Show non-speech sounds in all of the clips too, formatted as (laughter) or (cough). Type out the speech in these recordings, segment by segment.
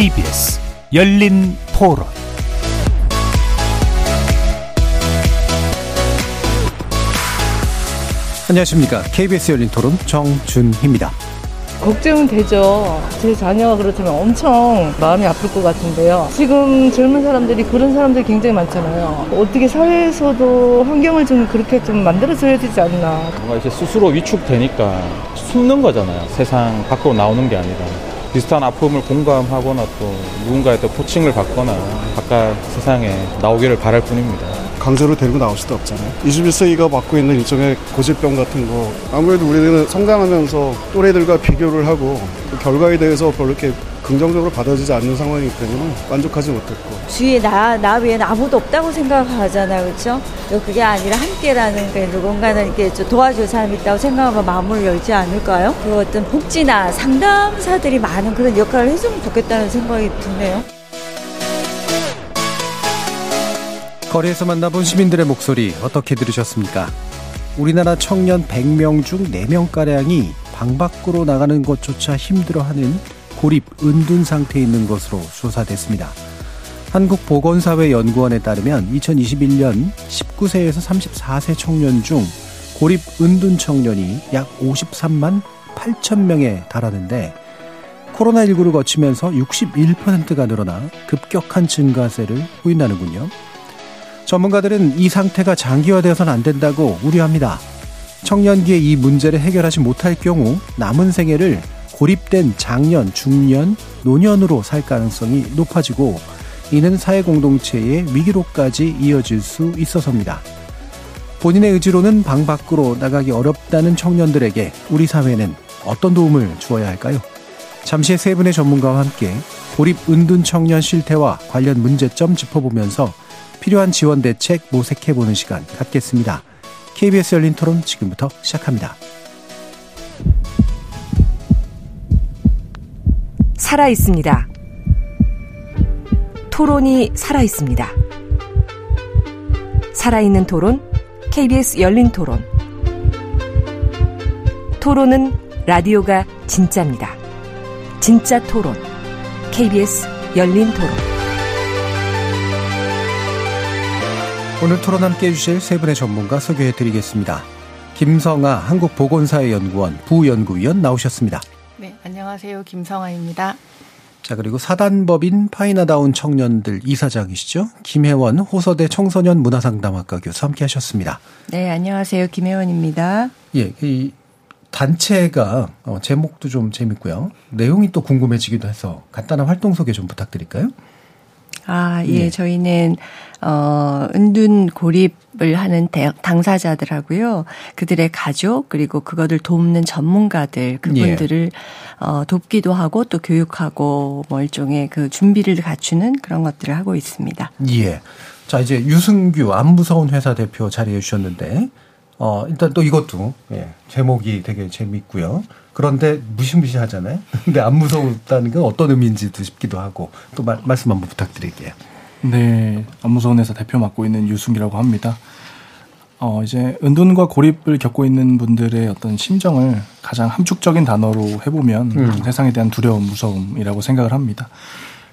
KBS 열린 토론 안녕하십니까. KBS 열린 토론 정준희입니다. 걱정은 되죠. 제 자녀가 그렇다면 엄청 마음이 아플 것 같은데요. 지금 젊은 사람들이 그런 사람들이 굉장히 많잖아요. 어떻게 사회에서도 환경을 좀 그렇게 좀 만들어줘야 되지 않나. 뭔가 이제 스스로 위축되니까 숨는 거잖아요. 세상 밖으로 나오는 게 아니라. 비슷한 아픔을 공감하거나 또 누군가의 또 코칭을 받거나 바깥 세상에 나오기를 바랄 뿐입니다. 강제로 데리고 나올 수도 없잖아요. 21세기가 맡고 있는 일종의 고질병 같은 거 아무래도 우리는 성장하면서 또래들과 비교를 하고 그 결과에 대해서 별로 이렇게 긍정적으로 받아들이지 않는 상황이기 때문에 만족하지 못했고 주위에 나, 나 외에는 아무도 없다고 생각하잖아요 그렇죠? 그게 아니라 함께라는 그 누군가는 이렇게 도와줄 사람이 있다고 생각하면 마음을 열지 않을까요? 그 어떤 복지나 상담사들이 많은 그런 역할을 해주면 좋겠다는 생각이 드네요 거리에서 만나본 시민들의 목소리 어떻게 들으셨습니까? 우리나라 청년 100명 중 4명가량이 방 밖으로 나가는 것조차 힘들어하는 고립, 은둔 상태에 있는 것으로 조사됐습니다. 한국보건사회연구원에 따르면 2021년 19세에서 34세 청년 중 고립, 은둔 청년이 약 53만 8천 명에 달하는데 코로나19를 거치면서 61%가 늘어나 급격한 증가세를 보인다는군요. 전문가들은 이 상태가 장기화되어서는 안 된다고 우려합니다. 청년기에 이 문제를 해결하지 못할 경우 남은 생애를 고립된 장년, 중년, 노년으로 살 가능성이 높아지고 이는 사회 공동체의 위기로까지 이어질 수 있어서입니다. 본인의 의지로는 방 밖으로 나가기 어렵다는 청년들에게 우리 사회는 어떤 도움을 주어야 할까요? 잠시 세 분의 전문가와 함께 고립 은둔 청년 실태와 관련 문제점 짚어보면서 필요한 지원 대책 모색해보는 시간 갖겠습니다. KBS 열린 토론 지금부터 시작합니다. 살아 있습니다. 토론이 살아 있습니다. 살아있는 토론, KBS 열린 토론. 토론은 라디오가 진짜입니다. 진짜 토론, KBS 열린 토론. 오늘 토론 함께 해주실 세 분의 전문가 소개해 드리겠습니다. 김성아 한국보건사회연구원 부연구위원 나오셨습니다. 네, 안녕하세요. 김성아입니다. 자, 그리고 사단법인 파이나다운 청년들 이사장이시죠? 김혜원 호서대 청소년 문화상담학과 교수 함께 하셨습니다. 네, 안녕하세요. 김혜원입니다. 예, 이 단체가 어, 제목도 좀 재밌고요. 내용이 또 궁금해지기도 해서 간단한 활동 소개 좀 부탁드릴까요? 아, 예, 예. 저희는 어 은둔 고립을 하는 당사자들하고요. 그들의 가족 그리고 그것을 돕는 전문가들 그분들을 예. 어 돕기도 하고 또 교육하고 뭐 일종의 그 준비를 갖추는 그런 것들을 하고 있습니다. 예. 자, 이제 유승규 안 무서운 회사 대표 자리해 주셨는데 어 일단 또 이것도 예. 제목이 되게 재밌고요. 그런데 무시무시하잖아요. (laughs) 근데 안 무서웠다는 건 어떤 의미인지도 싶기도 하고 또 마, 말씀 한번 부탁드릴게요. 네, 안 무서운 회사 대표 맡고 있는 유승기라고 합니다. 어, 이제 은둔과 고립을 겪고 있는 분들의 어떤 심정을 가장 함축적인 단어로 해보면 음. 세상에 대한 두려움, 무서움이라고 생각을 합니다.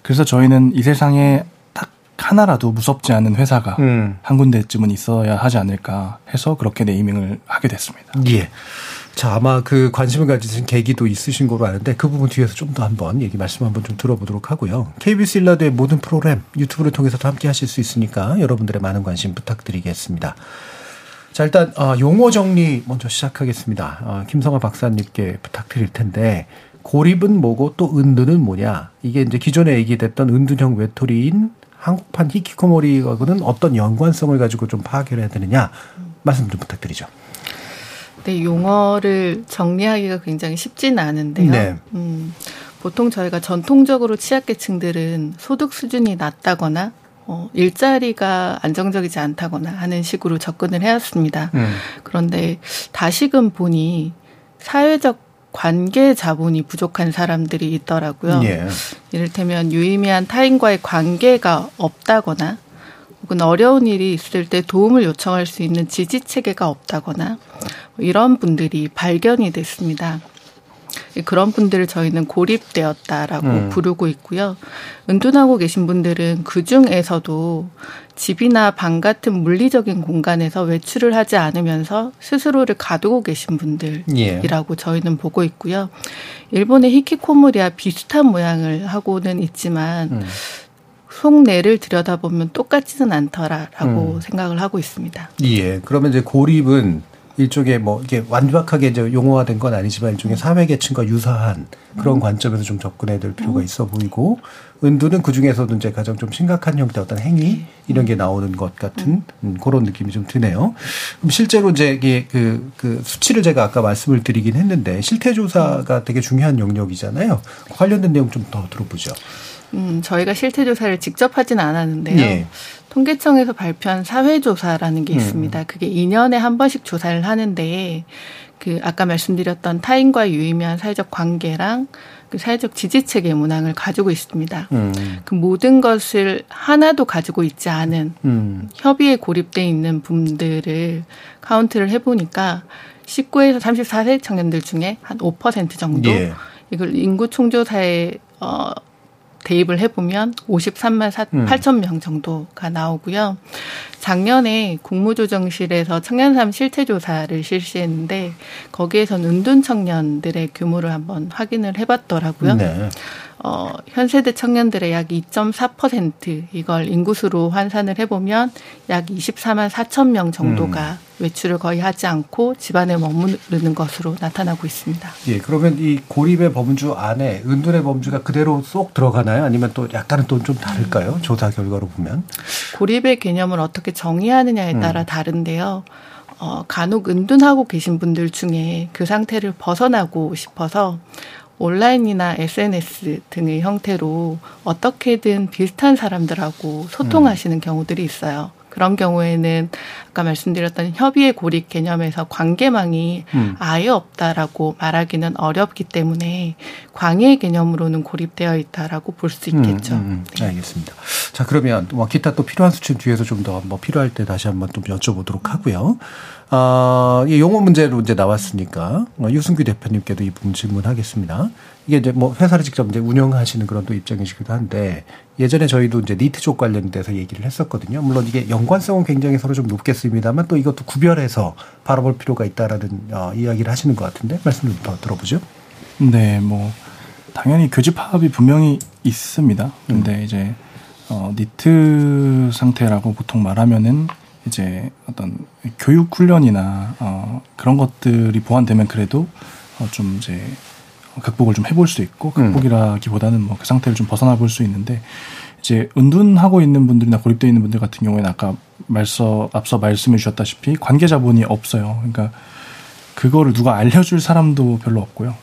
그래서 저희는 이 세상에 딱 하나라도 무섭지 않은 회사가 음. 한 군데쯤은 있어야 하지 않을까 해서 그렇게 네이밍을 하게 됐습니다. 예. 자, 아마 그 관심을 가지신 계기도 있으신 거로 아는데 그 부분 뒤에서 좀 더 한번 얘기 말씀 한번 좀 들어보도록 하고요. KBS 일라드의 모든 프로그램 유튜브를 통해서도 함께 하실 수 있으니까 여러분들의 많은 관심 부탁드리겠습니다. 자, 일단 어, 용어 정리 먼저 시작하겠습니다. 어, 김성화 박사님께 부탁드릴 텐데 고립은 뭐고 또 은둔은 뭐냐? 이게 이제 기존에 얘기됐던 은둔형 외톨이인 한국판 히키코모리하고는 어떤 연관성을 가지고 좀 파악을 해야 되느냐 말씀 좀 부탁드리죠. 네, 용어를 정리하기가 굉장히 쉽지는 않은데요. 네. 음, 보통 저희가 전통적으로 취약계층들은 소득 수준이 낮다거나 어, 일자리가 안정적이지 않다거나 하는 식으로 접근을 해왔습니다. 음. 그런데 다시금 보니 사회적 관계 자본이 부족한 사람들이 있더라고요. 예. 이를테면 유의미한 타인과의 관계가 없다거나 혹은 어려운 일이 있을 때 도움을 요청할 수 있는 지지 체계가 없다거나 뭐 이런 분들이 발견이 됐습니다. 그런 분들을 저희는 고립되었다라고 음. 부르고 있고요. 은둔하고 계신 분들은 그 중에서도 집이나 방 같은 물리적인 공간에서 외출을 하지 않으면서 스스로를 가두고 계신 분들이라고 예. 저희는 보고 있고요. 일본의 히키코모리와 비슷한 모양을 하고는 있지만 음. 속내를 들여다보면 똑같지는 않더라라고 음. 생각을 하고 있습니다. 예. 그러면 이제 고립은 일종의 뭐 이게 완벽하게 이제 용어화된 건 아니지만 일종의 사회 계층과 유사한 그런 음. 관점에서 좀 접근해야 될 필요가 음. 있어 보이고 은두는 그 중에서도 이제 가장 좀 심각한 형태 어떤 행위 이런 게 나오는 것 같은 음, 그런 느낌이 좀 드네요. 그럼 실제로 이제 이게 그, 그 수치를 제가 아까 말씀을 드리긴 했는데 실태 조사가 되게 중요한 영역이잖아요. 관련된 내용 좀 더 들어보죠. 음, 저희가 실태 조사를 직접 하진 않았는데요. 예. 통계청에서 발표한 사회조사라는 게 음. 있습니다. 그게 2년에 한 번씩 조사를 하는데 그 아까 말씀드렸던 타인과 유의미한 사회적 관계랑 그 사회적 지지 체계 문항을 가지고 있습니다. 음. 그 모든 것을 하나도 가지고 있지 않은 음. 협의에 고립돼 있는 분들을 카운트를 해보니까 19에서 34세 청년들 중에 한 5% 정도 예. 이걸 인구 총조사에 어 대입을 해보면 53만 4, 음. 8천 명 정도가 나오고요. 작년에 국무조정실에서 청년삶 실태조사를 실시했는데 거기에서는 은둔 청년들의 규모를 한번 확인을 해봤더라고요. 네. 어, 현 세대 청년들의 약 2.4% 이걸 인구수로 환산을 해보면 약 24만 4천 명 정도가 음. 외출을 거의 하지 않고 집안에 머무르는 것으로 나타나고 있습니다. 예, 그러면 이 고립의 범주 안에 은둔의 범주가 그대로 쏙 들어가나요? 아니면 또 약간은 또 좀 다를까요? 음. 조사 결과로 보면. 고립의 개념을 어떻게 정의하느냐에 음. 따라 음. 다른데요. 어, 간혹 은둔하고 계신 분들 중에 그 상태를 벗어나고 싶어서 온라인이나 SNS 등의 형태로 어떻게든 비슷한 사람들하고 소통하시는 음. 경우들이 있어요. 그런 경우에는 아까 말씀드렸던 협의의 고립 개념에서 관계망이 음. 아예 없다라고 말하기는 어렵기 때문에 광해 개념으로는 고립되어 있다라고 볼 수 있겠죠. 음, 음, 음. 네. 알겠습니다. 자 그러면 뭐 기타 또 필요한 수치는 뒤에서 좀 더 뭐 필요할 때 다시 한번 좀 여쭤보도록 하고요. 어, 이 용어 문제로 이제 나왔으니까 어, 유승규 대표님께도 이 부분 질문하겠습니다. 이게 이제 뭐 회사를 직접 이제 운영하시는 그런 또 입장이시기도 한데 예전에 저희도 이제 니트 쪽 관련돼서 얘기를 했었거든요. 물론 이게 연관성은 굉장히 서로 좀 높겠습니다만 또 이것도 구별해서 바라볼 필요가 있다라는 어, 이야기를 하시는 것 같은데 말씀 좀더 들어보죠. 네, 뭐 당연히 교집 파업이 분명히 있습니다. 근데 음. 이제 어, 니트 상태라고 보통 말하면은 이제 어떤 교육 훈련이나 어, 그런 것들이 보완되면 그래도 어, 좀 이제 극복을 좀 해볼 수 있고 음. 극복이라기보다는 뭐 그 상태를 좀 벗어나 볼 수 있는데 이제 은둔하고 있는 분들이나 고립되어 있는 분들 같은 경우에는 아까 말서 앞서 말씀해 주셨다시피 관계자분이 없어요. 그러니까 그거를 누가 알려줄 사람도 별로 없고요.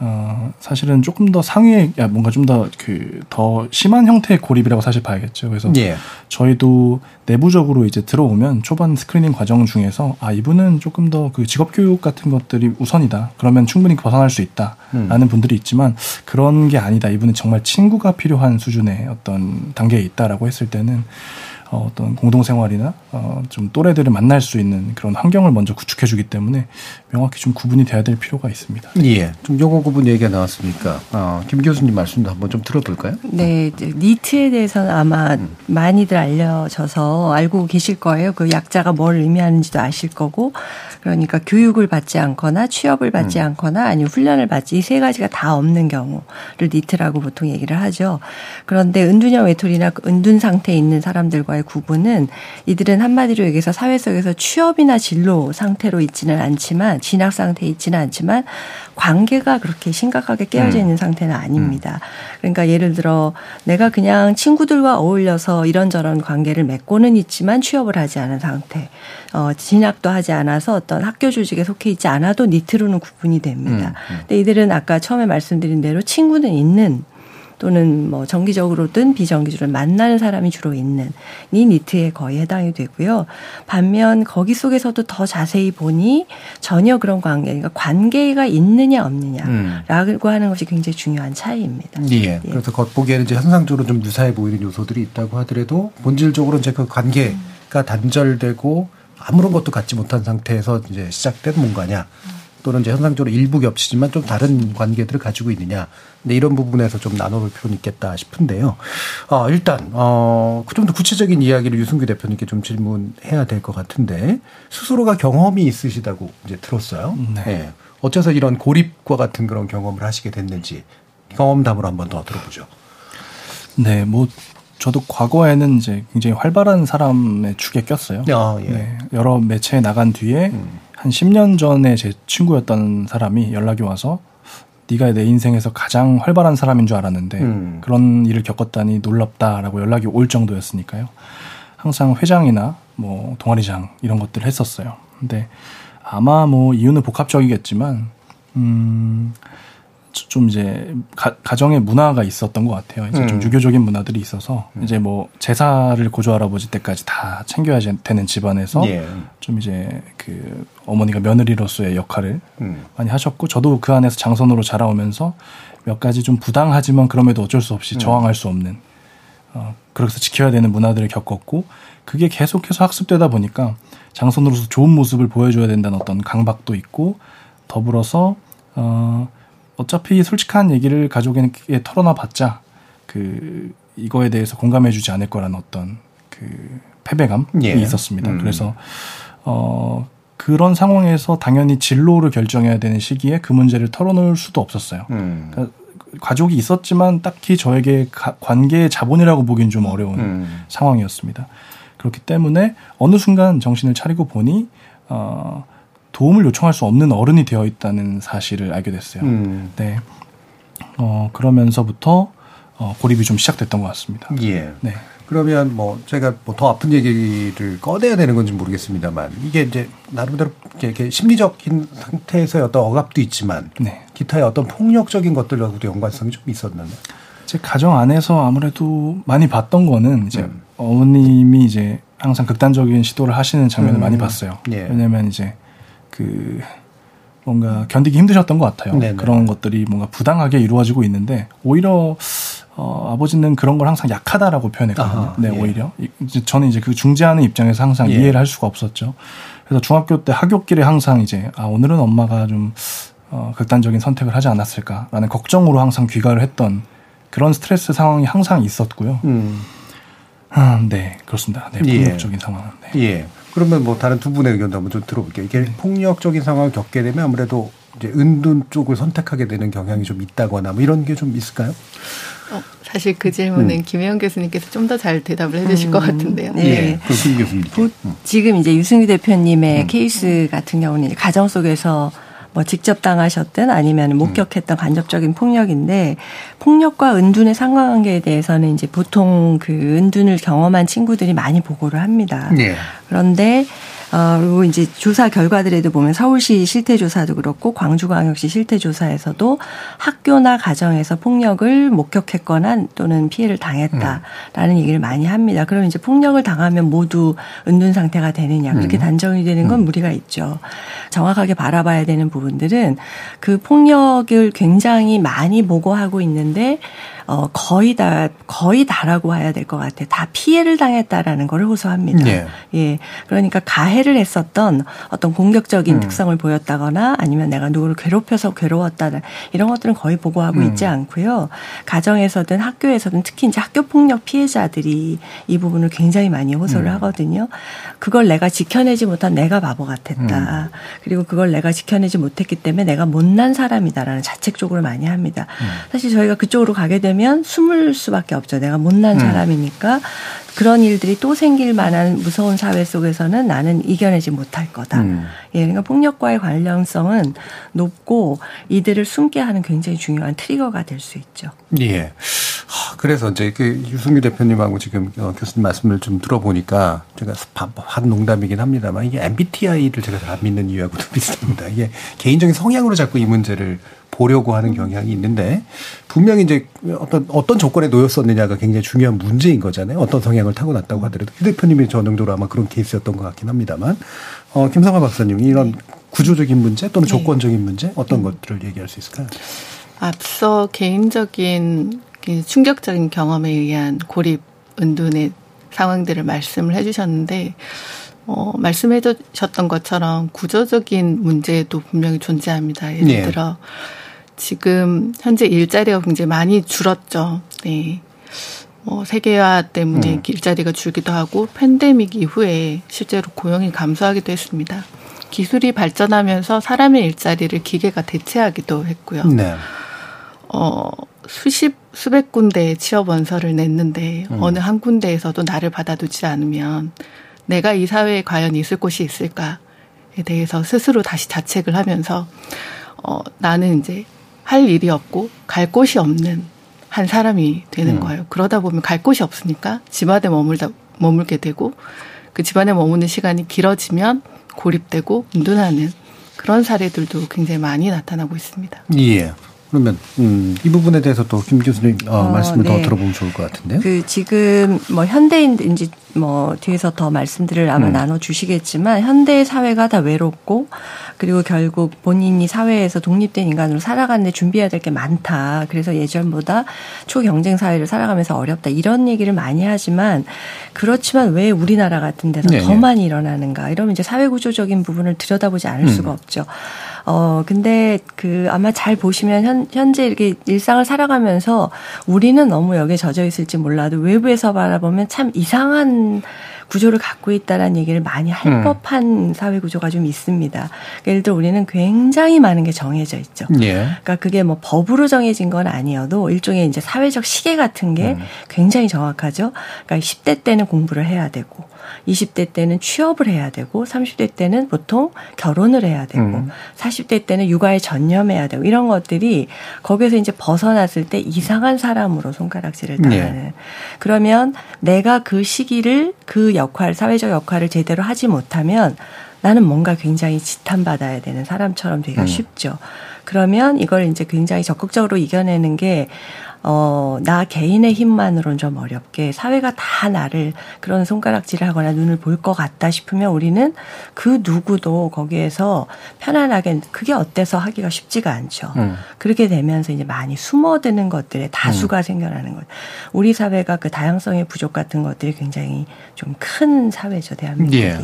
어, 사실은 조금 더 상위에, 야, 뭔가 좀 더 그, 더 심한 형태의 고립이라고 사실 봐야겠죠. 그래서 예. 저희도 내부적으로 이제 들어오면 초반 screening 과정 중에서 아, 이분은 조금 더 그 직업 교육 같은 것들이 우선이다. 그러면 충분히 벗어날 수 있다. 음. 라는 분들이 있지만 그런 게 아니다. 이분은 정말 친구가 필요한 수준의 어떤 단계에 있다라고 했을 때는 어, 어떤 공동생활이나 어, 좀 또래들을 만날 수 있는 그런 환경을 먼저 구축해주기 때문에 명확히 좀 구분이 돼야 될 필요가 있습니다. 예, 좀 용어 구분 얘기가 나왔으니까 어, 김 교수님 말씀도 한번 좀 들어볼까요? 네, 니트에 대해서는 아마 음. 많이들 알려져서 알고 계실 거예요. 그 약자가 뭘 의미하는지도 아실 거고 그러니까 교육을 받지 않거나 취업을 받지 음. 않거나 아니면 훈련을 받지 이 세 가지가 다 없는 경우를 니트라고 보통 얘기를 하죠. 그런데 은둔형 외톨이나 은둔 상태에 있는 사람들과의 구분은 이들은 한마디로 얘기해서 사회 속에서 취업이나 진로 상태로 있지는 않지만 진학 상태에 있지는 않지만 관계가 그렇게 심각하게 깨어져 음. 있는 음. 상태는 아닙니다. 그러니까 예를 들어 내가 그냥 친구들과 어울려서 이런저런 관계를 맺고는 있지만 취업을 하지 않은 상태. 어, 진학도 하지 않아서 어떤 학교 조직에 속해 있지 않아도 니트로는 구분이 됩니다. 음, 음. 근데 이들은 아까 처음에 말씀드린 대로 친구는 있는 또는 뭐 정기적으로든 비정기적으로 만나는 사람이 주로 있는 이 니트에 거의 해당이 되고요. 반면 거기 속에서도 더 자세히 보니 전혀 그런 관계, 그러니까 관계가 있느냐 없느냐라고 음. 하는 것이 굉장히 중요한 차이입니다. 예. 예. 그래서 겉보기에는 이제 현상적으로 좀 유사해 보이는 요소들이 있다고 하더라도 본질적으로 이제 그 관계가 단절되고 아무런 것도 갖지 못한 상태에서 이제 시작된 뭔가냐. 또는 이제 현상적으로 일부 겹치지만 좀 다른 관계들을 가지고 있느냐. 근데 이런 부분에서 좀 나눠볼 필요는 있겠다 싶은데요. 어, 일단, 어, 그좀더 구체적인 이야기를 유승규 대표님께 좀 질문해야 될 것 같은데, 스스로가 경험이 있으시다고 이제 들었어요. 네. 네. 어째서 이런 고립과 같은 그런 경험을 하시게 됐는지, 경험담으로 한번 더 들어보죠. 네, 뭐, 저도 과거에는 이제 굉장히 활발한 사람의 축에 꼈어요. 아, 예. 네, 여러 매체에 나간 뒤에 음. 한 10년 전에 제 친구였던 사람이 연락이 와서 네가 내 인생에서 가장 활발한 사람인 줄 알았는데 음. 그런 일을 겪었다니 놀랍다라고 연락이 올 정도였으니까요. 항상 회장이나 뭐 동아리장 이런 것들을 했었어요. 근데 아마 뭐 이유는 복합적이겠지만 음 좀 이제 가, 정의 문화가 있었던 것 같아요. 이제 음. 좀 유교적인 문화들이 있어서 음. 이제 뭐 제사를 고조 할아버지 때까지 다 챙겨야 되는 집안에서 예. 좀 이제 그 어머니가 며느리로서의 역할을 음. 많이 하셨고 저도 그 안에서 장선으로 자라오면서 몇 가지 좀 부당하지만 그럼에도 어쩔 수 없이 음. 저항할 수 없는 어 그래서 지켜야 되는 문화들을 겪었고 그게 계속해서 학습되다 보니까 장선으로서 좋은 모습을 보여줘야 된다는 어떤 강박도 있고 더불어서 어 어차피 솔직한 얘기를 가족에게 털어놔 봤자 그 이거에 대해서 공감해주지 않을 거라는 어떤 그 패배감이 예. 있었습니다. 음. 그래서 어 그런 상황에서 당연히 진로를 결정해야 되는 시기에 그 문제를 털어놓을 수도 없었어요. 음. 그러니까 가족이 있었지만 딱히 저에게 가, 관계의 자본이라고 보기엔 좀 어려운 음. 상황이었습니다. 그렇기 때문에 어느 순간 정신을 차리고 보니 어 도움을 요청할 수 없는 어른이 되어 있다는 사실을 알게 됐어요. 음. 네. 어, 그러면서부터 어, 고립이 좀 시작됐던 것 같습니다. 예. 네. 그러면 뭐 제가 뭐 더 아픈 얘기를 꺼내야 되는 건지 모르겠습니다만 이게 이제 나름대로 이렇게 심리적인 상태에서의 어떤 억압도 있지만 네. 기타의 어떤 폭력적인 것들하고도 연관성이 좀 있었나요? 제 가정 안에서 아무래도 많이 봤던 거는 이제 음. 어머님이 이제 항상 극단적인 시도를 하시는 장면을 음. 많이 봤어요. 예. 왜냐하면 이제 그 뭔가 견디기 힘드셨던 것 같아요. 네네. 그런 것들이 뭔가 부당하게 이루어지고 있는데 오히려 어, 아버지는 그런 걸 항상 약하다라고 표현했거든요. 아하, 네, 예. 오히려 이제 저는 이제 그 중재하는 입장에서 항상 예. 이해를 할 수가 없었죠. 그래서 중학교 때 학교길에 항상 이제 아 오늘은 엄마가 좀 어, 극단적인 선택을 하지 않았을까라는 걱정으로 항상 귀가를 했던 그런 스트레스 상황이 항상 있었고요. 음. 아, 네, 그렇습니다. 네, 예. 폭력적인 예. 상황은. 네. 예. 그러면 뭐 다른 두 분의 의견도 한번 좀 들어볼게요. 이게 네. 폭력적인 상황을 겪게 되면 아무래도 이제 은둔 쪽을 선택하게 되는 경향이 좀 있다거나 뭐 이런 게 좀 있을까요? 어, 사실 그 질문은 음. 김혜영 교수님께서 좀 더 잘 대답을 해주실 음. 것 같은데요. 네. 네. 김 교수님. 음. 지금 이제 유승규 대표님의 음. 케이스 같은 경우는 가정 속에서 뭐 직접 당하셨든 아니면 목격했던 간접적인 폭력인데 폭력과 은둔의 상관관계에 대해서는 이제 보통 그 은둔을 경험한 친구들이 많이 보고를 합니다. 네. 그런데 어, 그리고 이제 조사 결과들에도 보면 서울시 실태조사도 그렇고 광주광역시 실태조사에서도 학교나 가정에서 폭력을 목격했거나 또는 피해를 당했다라는 음. 얘기를 많이 합니다. 그럼 이제 폭력을 당하면 모두 은둔 상태가 되느냐 그렇게 음. 단정이 되는 건 음. 무리가 있죠. 정확하게 바라봐야 되는 부분들은 그 폭력을 굉장히 많이 보고하고 있는데 어, 거의 다, 거의 다라고 해야 될 것 같아요. 다 피해를 당했다라는 걸 호소합니다. 네. 예. 그러니까 가해를 했었던 어떤 공격적인 음. 특성을 보였다거나 아니면 내가 누구를 괴롭혀서 괴로웠다 이런 것들은 거의 보고하고 음. 있지 않고요. 가정에서든 학교에서든 특히 이제 학교 폭력 피해자들이 이 부분을 굉장히 많이 호소를 음. 하거든요. 그걸 내가 지켜내지 못한 내가 바보 같았다. 음. 그리고 그걸 내가 지켜내지 못했기 때문에 내가 못난 사람이다라는 자책적으로 많이 합니다. 음. 사실 저희가 그쪽으로 가게 되면 되면 숨을 수밖에 없죠. 내가 못난 음. 사람이니까 그런 일들이 또 생길 만한 무서운 사회 속에서는 나는 이겨내지 못할 거다. 음. 예, 그러니까 폭력과의 관련성은 높고 이들을 숨게 하는 굉장히 중요한 트리거가 될 수 있죠. 예. 그래서 이제 그 유승규 대표님하고 지금 어, 교수님 말씀을 좀 들어보니까 제가 한 농담이긴 합니다만 이게 MBTI를 제가 잘 안 믿는 이유하고도 (laughs) 비슷합니다. 이게 개인적인 성향으로 자꾸 이 문제를 보려고 하는 경향이 있는데 분명히 이제 어떤 어떤 조건에 놓였었느냐가 굉장히 중요한 문제인 거잖아요. 어떤 성향을 타고났다고 하더라도 휴 대표님이 전형적으로 아마 그런 케이스였던 것 같긴 합니다만 어, 김성화 박사님 이런 구조적인 문제 또는 네. 조건적인 문제 어떤 것들을 얘기할 수 있을까요? 앞서 개인적인 충격적인 경험에 의한 고립 은둔의 상황들을 말씀을 해주셨는데 어, 말씀해 주셨던 것처럼 구조적인 문제도 분명히 존재합니다. 예를 네. 들어 지금 현재 일자리가 굉장히 많이 줄었죠. 네. 뭐 세계화 때문에 음. 일자리가 줄기도 하고 팬데믹 이후에 실제로 고용이 감소하기도 했습니다. 기술이 발전하면서 사람의 일자리를 기계가 대체하기도 했고요. 네. 어, 수십 수백 군데의 취업 원서를 냈는데 음. 어느 한 군데에서도 나를 받아두지 않으면 내가 이 사회에 과연 있을 곳이 있을까에 대해서 스스로 다시 자책을 하면서 어, 나는 이제 할 일이 없고 갈 곳이 없는 한 사람이 되는 음. 거예요. 그러다 보면 갈 곳이 없으니까 집안에 머물다 머물게 되고 그 집안에 머무는 시간이 길어지면 고립되고 은둔하는 그런 사례들도 굉장히 많이 나타나고 있습니다. 예. 그러면 음, 이 부분에 대해서 또 김 교수님 어, 어, 말씀을 네. 더 들어보면 좋을 것 같은데요. 그 지금 뭐 현대인인지 뭐 뒤에서 더 말씀들을 아마 음. 나눠 주시겠지만 현대 사회가 다 외롭고 그리고 결국 본인이 사회에서 독립된 인간으로 살아가는데 준비해야 될 게 많다. 그래서 예전보다 초경쟁 사회를 살아가면서 어렵다. 이런 얘기를 많이 하지만 그렇지만 왜 우리나라 같은 데서 네. 더 네. 많이 일어나는가? 이러면 이제 사회 구조적인 부분을 들여다보지 않을 음. 수가 없죠. 어, 근데 그 아마 잘 보시면 현, 현재 이렇게 일상을 살아가면서 우리는 너무 여기에 젖어 있을지 몰라도 외부에서 바라보면 참 이상한 구조를 갖고 있다라는 얘기를 많이 할 음. 법한 사회 구조가 좀 있습니다. 그러니까 예를 들어 우리는 굉장히 많은 게 정해져 있죠. 예. 그러니까 그게 뭐 법으로 정해진 건 아니어도 일종의 이제 사회적 시계 같은 게 음. 굉장히 정확하죠. 그러니까 10대 때는 공부를 해야 되고 20대 때는 취업을 해야 되고 30대 때는 보통 결혼을 해야 되고 음. 40대 때는 육아에 전념해야 되고 이런 것들이 거기에서 이제 벗어났을 때 이상한 사람으로 손가락질을 당하는. 네. 그러면 내가 그 시기를 그 역할, 사회적 역할을 제대로 하지 못하면 나는 뭔가 굉장히 지탄받아야 되는 사람처럼 되기가 음. 쉽죠. 그러면 이걸 이제 굉장히 적극적으로 이겨내는 게 어, 나 개인의 힘만으로는 좀 어렵게 사회가 다 나를 그런 손가락질을 하거나 눈을 볼 것 같다 싶으면 우리는 그 누구도 거기에서 편안하게 그게 어때서 하기가 쉽지가 않죠. 음. 그렇게 되면서 이제 많이 숨어드는 것들의 다수가 음. 생겨나는 것. 우리 사회가 그 다양성의 부족 같은 것들이 굉장히 좀 큰 사회죠, 대한민국이. 예.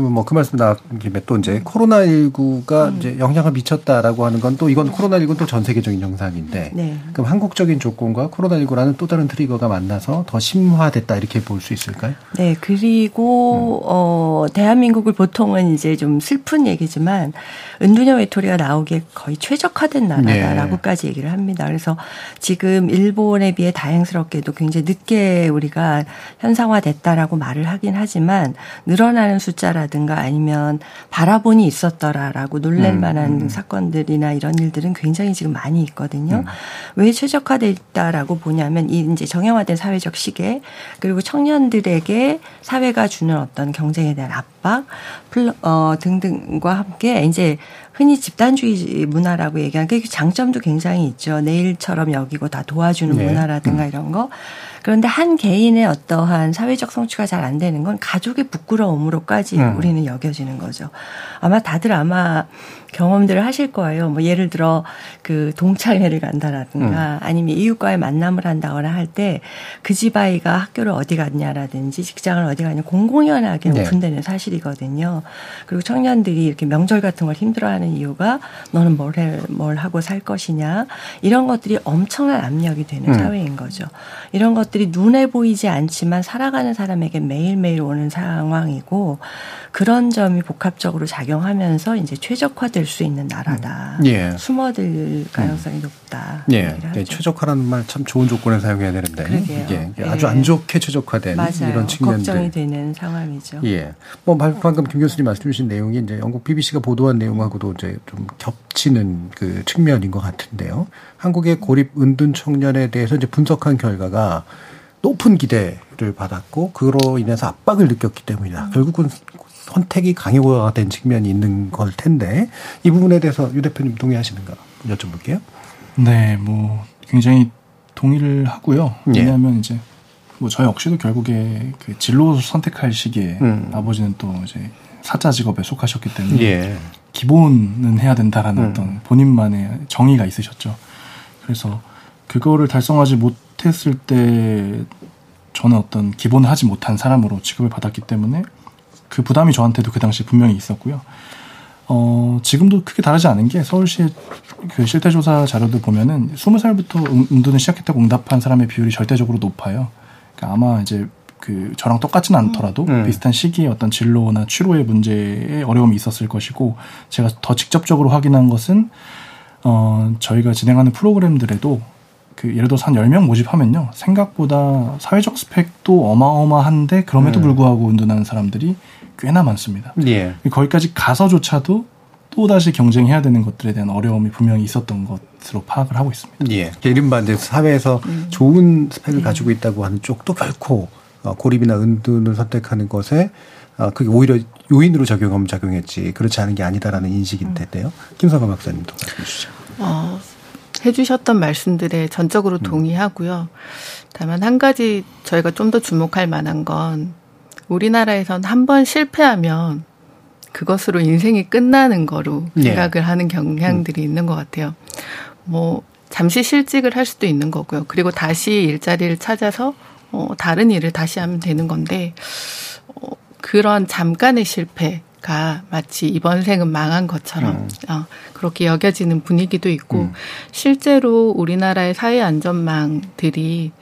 뭐 그 말씀 나온 김에 또 이제 코로나19가 음. 이제 영향을 미쳤다라고 하는 건 또 이건 코로나19는 또 전 세계적인 영상인데 네. 그럼 한국적인 조건과 코로나19라는 또 다른 트리거가 만나서 더 심화됐다 이렇게 볼 수 있을까요? 네. 그리고 음. 어 대한민국을 보통은 이제 좀 슬픈 얘기지만 은둔형 외톨이가 나오기에 거의 최적화된 나라다라고까지 네. 얘기를 합니다. 그래서 지금 일본에 비해 다행스럽게도 굉장히 늦게 우리가 현상화됐다라고 말을 하긴 하지만 늘어나는 숫자라 사건이라든가 아니면 바라보니 있었더라라고 놀랄 음, 만한 음. 사건들이나 이런 일들은 굉장히 지금 많이 있거든요. 음. 왜 최적화돼 있다라고 보냐면 이 이제 정형화된 사회적 시계 그리고 청년들에게 사회가 주는 어떤 경쟁에 대한 압박 어 등등과 함께 이제 흔히 집단주의 문화라고 얘기하는 그 장점도 굉장히 있죠. 내일처럼 여기고 다 도와주는 네. 문화라든가 음. 이런 거. 그런데 한 개인의 어떠한 사회적 성취가 잘 안 되는 건 가족의 부끄러움으로까지 음. 우리는 여겨지는 거죠. 아마 다들 아마 경험들을 하실 거예요. 뭐 예를 들어 그 동창회를 간다라든가 음. 아니면 이웃과의 만남을 한다거나 할 때 그 집 아이가 학교를 어디 갔냐라든지 직장을 어디 갔냐 공공연하게 네. 오픈되는 사실이거든요. 그리고 청년들이 이렇게 명절 같은 걸 힘들어하는 이유가 너는 뭘, 해, 뭘 하고 살 것이냐 이런 것들이 엄청난 압력이 되는 음. 사회인 거죠. 이런 것들이 눈에 보이지 않지만 살아가는 사람에게 매일매일 오는 상황이고 그런 점이 복합적으로 작용하면서 이제 최적화될 수 있는 나라다. 음. 예. 숨어들 가능성이 음. 높다. 예. 네, 최적화라는 말 참 좋은 조건에 사용해야 되는데 그러게요. 예. 아주 안 좋게 최적화된 맞아요. 이런 측면들. 걱정이 되는 상황이죠. 예. 뭐 방금 김 교수님 말씀 주신 내용이 이제 영국 BBC가 보도한 내용하고도 이제 좀 겹치는 그 측면인 것 같은데요. 한국의 고립 은둔 청년에 대해서 이제 분석한 결과가 높은 기대를 받았고 그로 인해서 압박을 느꼈기 때문이다. 음. 결국은 선택이 강요가 된 측면이 있는 걸 텐데 이 부분에 대해서 유 대표님 동의하시는가 여쭤볼게요. 네, 뭐 굉장히 동의를 하고요. 예. 왜냐하면 이제 뭐 저 역시도 결국에 그 진로 선택할 시기에 음. 아버지는 또 이제 사자 직업에 속하셨기 때문에 예. 기본은 해야 된다라는 음. 어떤 본인만의 정의가 있으셨죠. 그래서 그거를 달성하지 못했을 때 저는 어떤 기본을 하지 못한 사람으로 취급을 받았기 때문에 그 부담이 저한테도 그 당시 분명히 있었고요. 어, 지금도 크게 다르지 않은 게 서울시 그 실태조사 자료들 보면은 20살부터 음둔을 시작했다고 응답한 사람의 비율이 절대적으로 높아요. 그러니까 아마 이제 그 저랑 똑같지는 않더라도 음. 비슷한 시기에 어떤 진로나 취로의 문제에 어려움이 있었을 것이고 제가 더 직접적으로 확인한 것은 어 저희가 진행하는 프로그램들에도 그 예를 들어서 한 10명 모집하면요. 생각보다 사회적 스펙도 어마어마한데 그럼에도 음. 불구하고 운둔하는 사람들이 꽤나 많습니다. 예. 거기까지 가서조차도 또 다시 경쟁해야 되는 것들에 대한 어려움이 분명히 있었던 것으로 파악을 하고 있습니다. 예. 이른바 이제 사회에서 음. 좋은 스펙을 음. 가지고 있다고 하는 쪽도 결코 어, 고립이나 은둔을 선택하는 것에 어, 그게 오히려 요인으로 적용하면 작용했지 그렇지 않은 게 아니다라는 인식인 텐데요. 음. 김성관 박사님도 말씀해 주시죠. 어, 해주셨던 말씀들에 전적으로 음. 동의하고요. 다만 한 가지 저희가 좀 더 주목할 만한 건 우리나라에선 한 번 실패하면 그것으로 인생이 끝나는 거로 네. 생각을 하는 경향들이 음. 있는 것 같아요. 뭐 잠시 실직을 할 수도 있는 거고요. 그리고 다시 일자리를 찾아서 어, 다른 일을 다시 하면 되는 건데 어, 그런 잠깐의 실패 가 마치 이번 생은 망한 것처럼 음. 어, 그렇게 여겨지는 분위기도 있고 음. 실제로 우리나라의 사회 안전망들이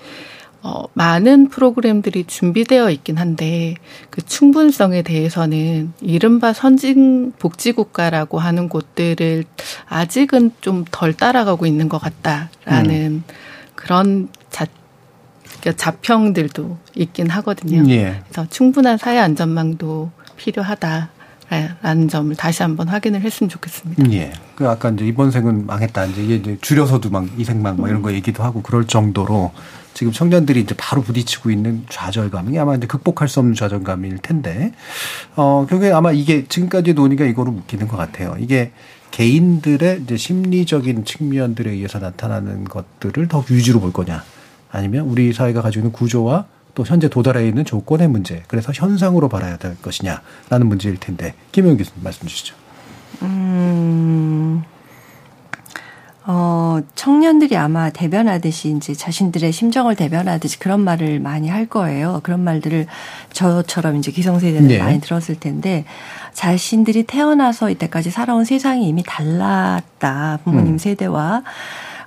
어, 많은 프로그램들이 준비되어 있긴 한데 그 충분성에 대해서는 이른바 선진 복지국가라고 하는 곳들을 아직은 좀 덜 따라가고 있는 것 같다라는 음. 그런 자, 그러니까 자평들도 있긴 하거든요. 예. 그래서 충분한 사회 안전망도 필요하다. 라는 점을 다시 한번 확인을 했으면 좋겠습니다. 예. 그 아까 이제 이번 생은 망했다. 이제 이게 줄여서도 막 이생망 뭐 이런 거 얘기도 하고 그럴 정도로 지금 청년들이 이제 바로 부딪히고 있는 좌절감이 아마 이제 극복할 수 없는 좌절감일 텐데, 어, 결국에 아마 이게 지금까지 논의가 이거로 묶이는 것 같아요. 이게 개인들의 이제 심리적인 측면들에 의해서 나타나는 것들을 더 위주로 볼 거냐, 아니면 우리 사회가 가지고 있는 구조와 또 현재 도달해 있는 조건의 문제, 그래서 현상으로 바라야 될 것이냐라는 문제일 텐데, 김영 교수님 말씀 주시죠. 음. 어, 청년들이 아마 대변하듯이 이제 자신들의 심정을 대변하듯이 그런 말을 많이 할 거예요. 그런 말들을 저처럼 이제 기성세대는 네. 많이 들었을 텐데 자신들이 태어나서 이때까지 살아온 세상이 이미 달랐다. 부모님 음. 세대와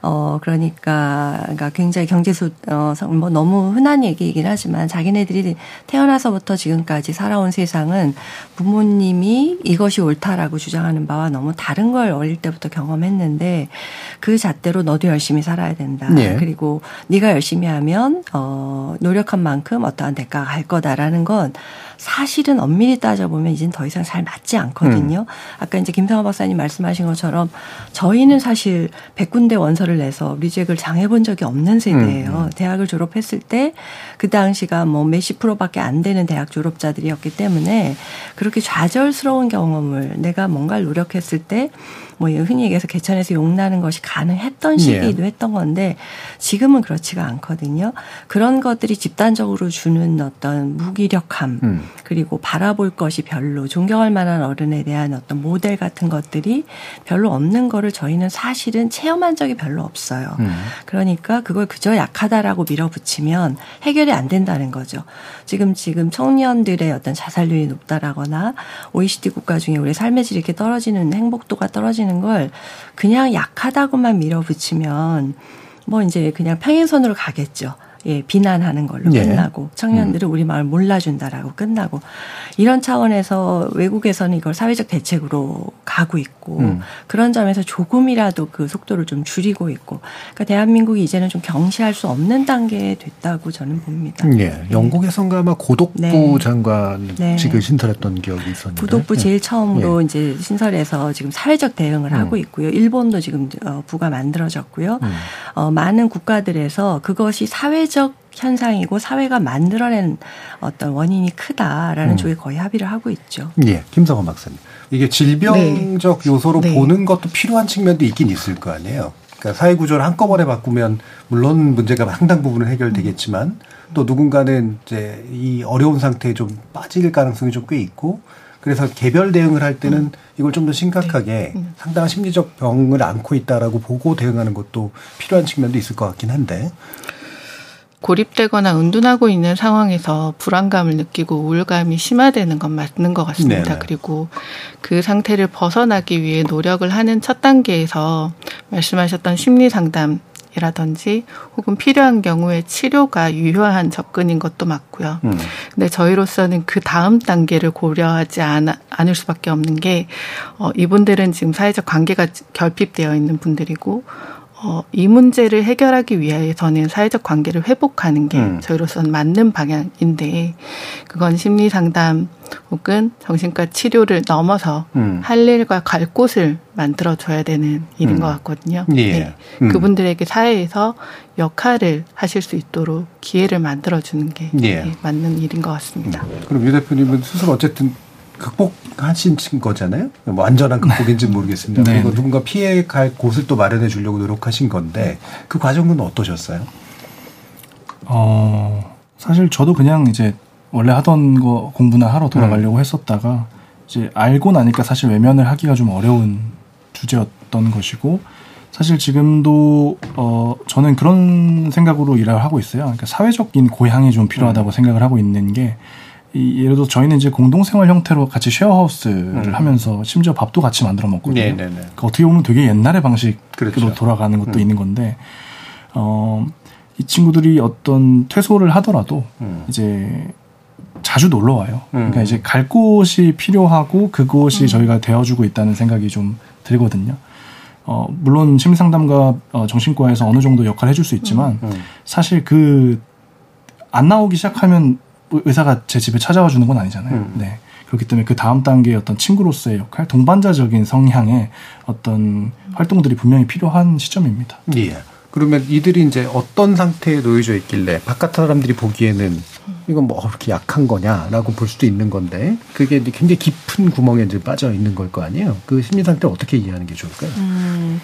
어, 그러니까, 그러니까 굉장히 경제수, 어, 뭐 너무 흔한 얘기이긴 하지만 자기네들이 태어나서부터 지금까지 살아온 세상은 부모님이 이것이 옳다라고 주장하는 바와 너무 다른 걸 어릴 때부터 경험했는데 그 잣대로 너도 열심히 살아야 된다. 네. 그리고 네가 열심히 하면, 어, 노력한 만큼 어떠한 대가가 갈 거다라는 건 사실은 엄밀히 따져보면 이젠 더 이상 잘 맞지 않거든요. 음. 아까 이제 김성화 박사님 말씀하신 것처럼 저희는 사실 백군데 원서를 내서 리젝을 당해본 적이 없는 세대예요. 음. 대학을 졸업했을 때 그 당시가 뭐 몇십 프로밖에 안 되는 대학 졸업자들이었기 때문에 그렇게 좌절스러운 경험을 내가 뭔가를 노력했을 때 뭐 흔히 얘기해서 개천에서 용나는 것이 가능했던 예. 시기이기도 했던 건데 지금은 그렇지가 않거든요. 그런 것들이 집단적으로 주는 어떤 무기력함 음. 그리고 바라볼 것이 별로 존경할 만한 어른에 대한 어떤 모델 같은 것들이 별로 없는 거를 저희는 사실은 체험한 적이 별로 없어요. 음. 그러니까 그걸 그저 약하다라고 밀어붙이면 해결이 안 된다는 거죠. 지금 지금 청년들의 어떤 자살률이 높다라거나 OECD 국가 중에 우리 삶의 질이 이렇게 떨어지는 행복도가 떨어지는 떨어지는 걸 그냥 약하다고만 밀어붙이면 뭐 이제 그냥 평행선으로 가겠죠. 예, 비난하는 걸로 예. 끝나고 청년들은 음. 우리 마을 몰라준다라고 끝나고 이런 차원에서 외국에서는 이걸 사회적 대책으로 가고 있고 음. 그런 점에서 조금이라도 그 속도를 좀 줄이고 있고 그러니까 대한민국이 이제는 좀 경시할 수 없는 단계에 됐다고 저는 봅니다. 예, 영국에선가 아마 고독부 네. 장관직을 네. 신설했던 기억이 있었는데 고독부 예. 제일 처음으로 예. 이제 신설해서 지금 사회적 대응을 음. 하고 있고요. 일본도 지금 어, 부가 만들어졌고요. 음. 어, 많은 국가들에서 그것이 사회적 사회적 현상이고 사회가 만들어낸 어떤 원인이 크다라는 음. 쪽에 거의 합의를 하고 있죠. 예, 김성원 박사님. 이게 질병적 네. 요소로 네. 보는 것도 필요한 측면도 있긴 있을 거 아니에요. 그러니까 사회 구조를 한꺼번에 바꾸면 물론 문제가 상당 부분은 해결되겠지만 음. 또 누군가는 이제 이 어려운 상태에 좀 빠질 가능성이 좀 꽤 있고 그래서 개별 대응을 할 때는 음. 이걸 좀 더 심각하게 네. 음. 상당한 심리적 병을 안고 있다라고 보고 대응하는 것도 필요한 측면도 있을 것 같긴 한데 고립되거나 은둔하고 있는 상황에서 불안감을 느끼고 우울감이 심화되는 건 맞는 것 같습니다. 네네. 그리고 그 상태를 벗어나기 위해 노력을 하는 첫 단계에서 말씀하셨던 심리 상담 이라든지 혹은 필요한 경우에 치료가 유효한 접근인 것도 맞고요. 음. 근데 저희로서는 그 다음 단계를 고려하지 않, 않을 수밖에 없는 게 어, 이분들은 지금 사회적 관계가 결핍되어 있는 분들이고 어, 이 문제를 해결하기 위해서는 사회적 관계를 회복하는 게 음. 저희로서는 맞는 방향인데 그건 심리 상담 혹은 정신과 치료를 넘어서 음. 할 일과 갈 곳을 만들어 줘야 되는 일인 음. 것 같거든요. 예. 네. 음. 그분들에게 사회에서 역할을 하실 수 있도록 기회를 만들어 주는 게 예. 네, 맞는 일인 것 같습니다. 음. 그럼 유 대표님은 스스로 어쨌든 극복하신 거잖아요. 뭐 완전한 극복인지는 모르겠습니다. 네. 그리고 누군가 피해 갈 곳을 또 마련해 주려고 노력하신 건데 그 과정은 어떠셨어요? 어, 사실 저도 그냥 이제 원래 하던 거 공부나 하러 돌아가려고 음. 했었다가 이제 알고 나니까 사실 외면을 하기가 좀 어려운 주제였던 것이고 사실 지금도 어 저는 그런 생각으로 일을 하고 있어요. 그러니까 사회적인 고향이 좀 필요하다고 음. 생각을 하고 있는 게 이, 예를 들어 저희는 이제 공동생활 형태로 같이 쉐어하우스를 음. 하면서 심지어 밥도 같이 만들어 먹거든요. 네네네. 그러니까 어떻게 보면 되게 옛날의 방식으로 그렇죠. 돌아가는 것도 음. 있는 건데 어, 이 친구들이 어떤 퇴소를 하더라도 음. 이제 자주 놀러 와요. 그러니까 음. 이제 갈 곳이 필요하고 그곳이 음. 저희가 되어주고 있다는 생각이 좀 들거든요. 어, 물론 심리상담가 어, 정신과에서 어느 정도 역할을 해줄 수 있지만 음. 사실 그 안 나오기 시작하면 의사가 제 집에 찾아와 주는 건 아니잖아요. 음. 네. 그렇기 때문에 그 다음 단계의 어떤 친구로서의 역할, 동반자적인 성향의 어떤 활동들이 분명히 필요한 시점입니다. 예. 그러면 이들이 이제 어떤 상태에 놓여져 있길래 바깥 사람들이 보기에는 이건 뭐 그렇게 약한 거냐라고 볼 수도 있는 건데 그게 굉장히 깊은 구멍에 이제 빠져 있는 걸 거 아니에요. 그 심리 상태를 어떻게 이해하는 게 좋을까요? 음,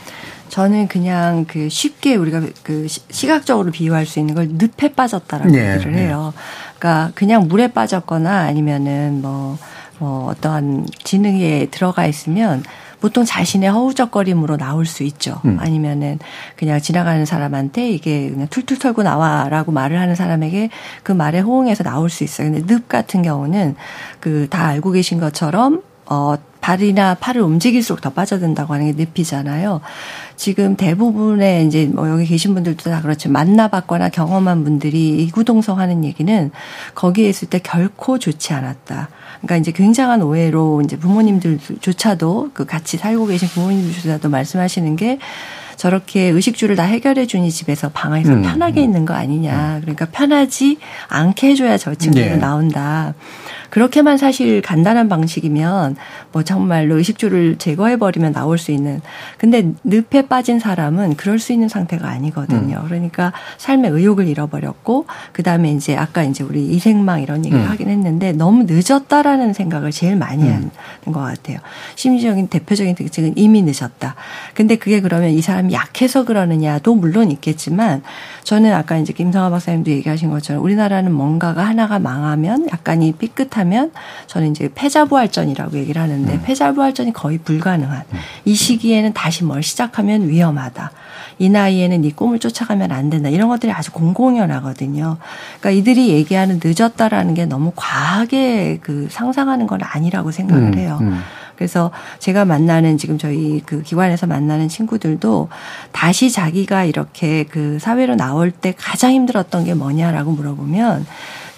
저는 그냥 그 쉽게 우리가 그 시각적으로 비유할 수 있는 걸 늪에 빠졌다라고 네, 얘기를 해요. 네. 그러니까 그냥 물에 빠졌거나 아니면은 뭐, 뭐 어떠한 지능에 들어가 있으면 보통 자신의 허우적거림으로 나올 수 있죠. 음. 아니면은 그냥 지나가는 사람한테 이게 그냥 툴툴 털고 나와라고 말을 하는 사람에게 그 말에 호응해서 나올 수 있어요. 근데 늪 같은 경우는 그 다 알고 계신 것처럼 어 발이나 팔을 움직일수록 더 빠져든다고 하는 게 늪이잖아요. 지금 대부분의 이제 뭐 여기 계신 분들도 다 그렇지만 만나봤거나 경험한 분들이 이구동성 하는 얘기는 거기에 있을 때 결코 좋지 않았다. 그러니까 이제 굉장한 오해로 이제 부모님들조차도 그 같이 살고 계신 부모님들조차도 말씀하시는 게 저렇게 의식주를 다 해결해 주니 집에서 방에서 음. 편하게 있는 거 아니냐. 그러니까 편하지 않게 해줘야 저 친구는 네. 나온다. 그렇게만 사실 간단한 방식이면 뭐 정말로 의식주를 제거해버리면 나올 수 있는. 근데 늪에 빠진 사람은 그럴 수 있는 상태가 아니거든요. 음. 그러니까 삶의 의욕을 잃어버렸고, 그 다음에 이제 아까 이제 우리 이생망 이런 얘기를 음. 하긴 했는데 너무 늦었다라는 생각을 제일 많이 음. 하는 것 같아요. 심리적인 대표적인 특징은 이미 늦었다. 근데 그게 그러면 이 사람이 약해서 그러느냐도 물론 있겠지만 저는 아까 이제 김성화 박사님도 얘기하신 것처럼 우리나라는 뭔가가 하나가 망하면 약간 이 삐끗한 하면 저는 이제 패자부활전이라고 얘기를 하는데 음. 패자부활전이 거의 불가능한 음. 이 시기에는 다시 뭘 시작하면 위험하다. 이 나이에는 네 꿈을 쫓아가면 안 된다. 이런 것들이 아주 공공연하거든요. 그러니까 이들이 얘기하는 늦었다라는 게 너무 과하게 그 상상하는 건 아니라고 생각을 음, 해요. 음. 그래서 제가 만나는 지금 저희 그 기관에서 만나는 친구들도 다시 자기가 이렇게 그 사회로 나올 때 가장 힘들었던 게 뭐냐라고 물어보면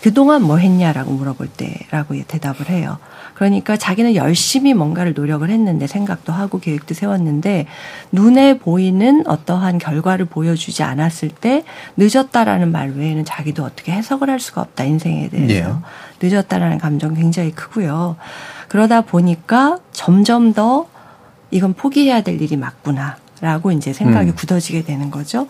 그동안 뭐 했냐라고 물어볼 때라고 대답을 해요. 그러니까 자기는 열심히 뭔가를 노력을 했는데 생각도 하고 계획도 세웠는데 눈에 보이는 어떠한 결과를 보여주지 않았을 때 늦었다라는 말 외에는 자기도 어떻게 해석을 할 수가 없다 인생에 대해서 네. 늦었다라는 감정 굉장히 크고요. 그러다 보니까 점점 더 이건 포기해야 될 일이 맞구나 라고 이제 생각이 음. 굳어지게 되는 거죠.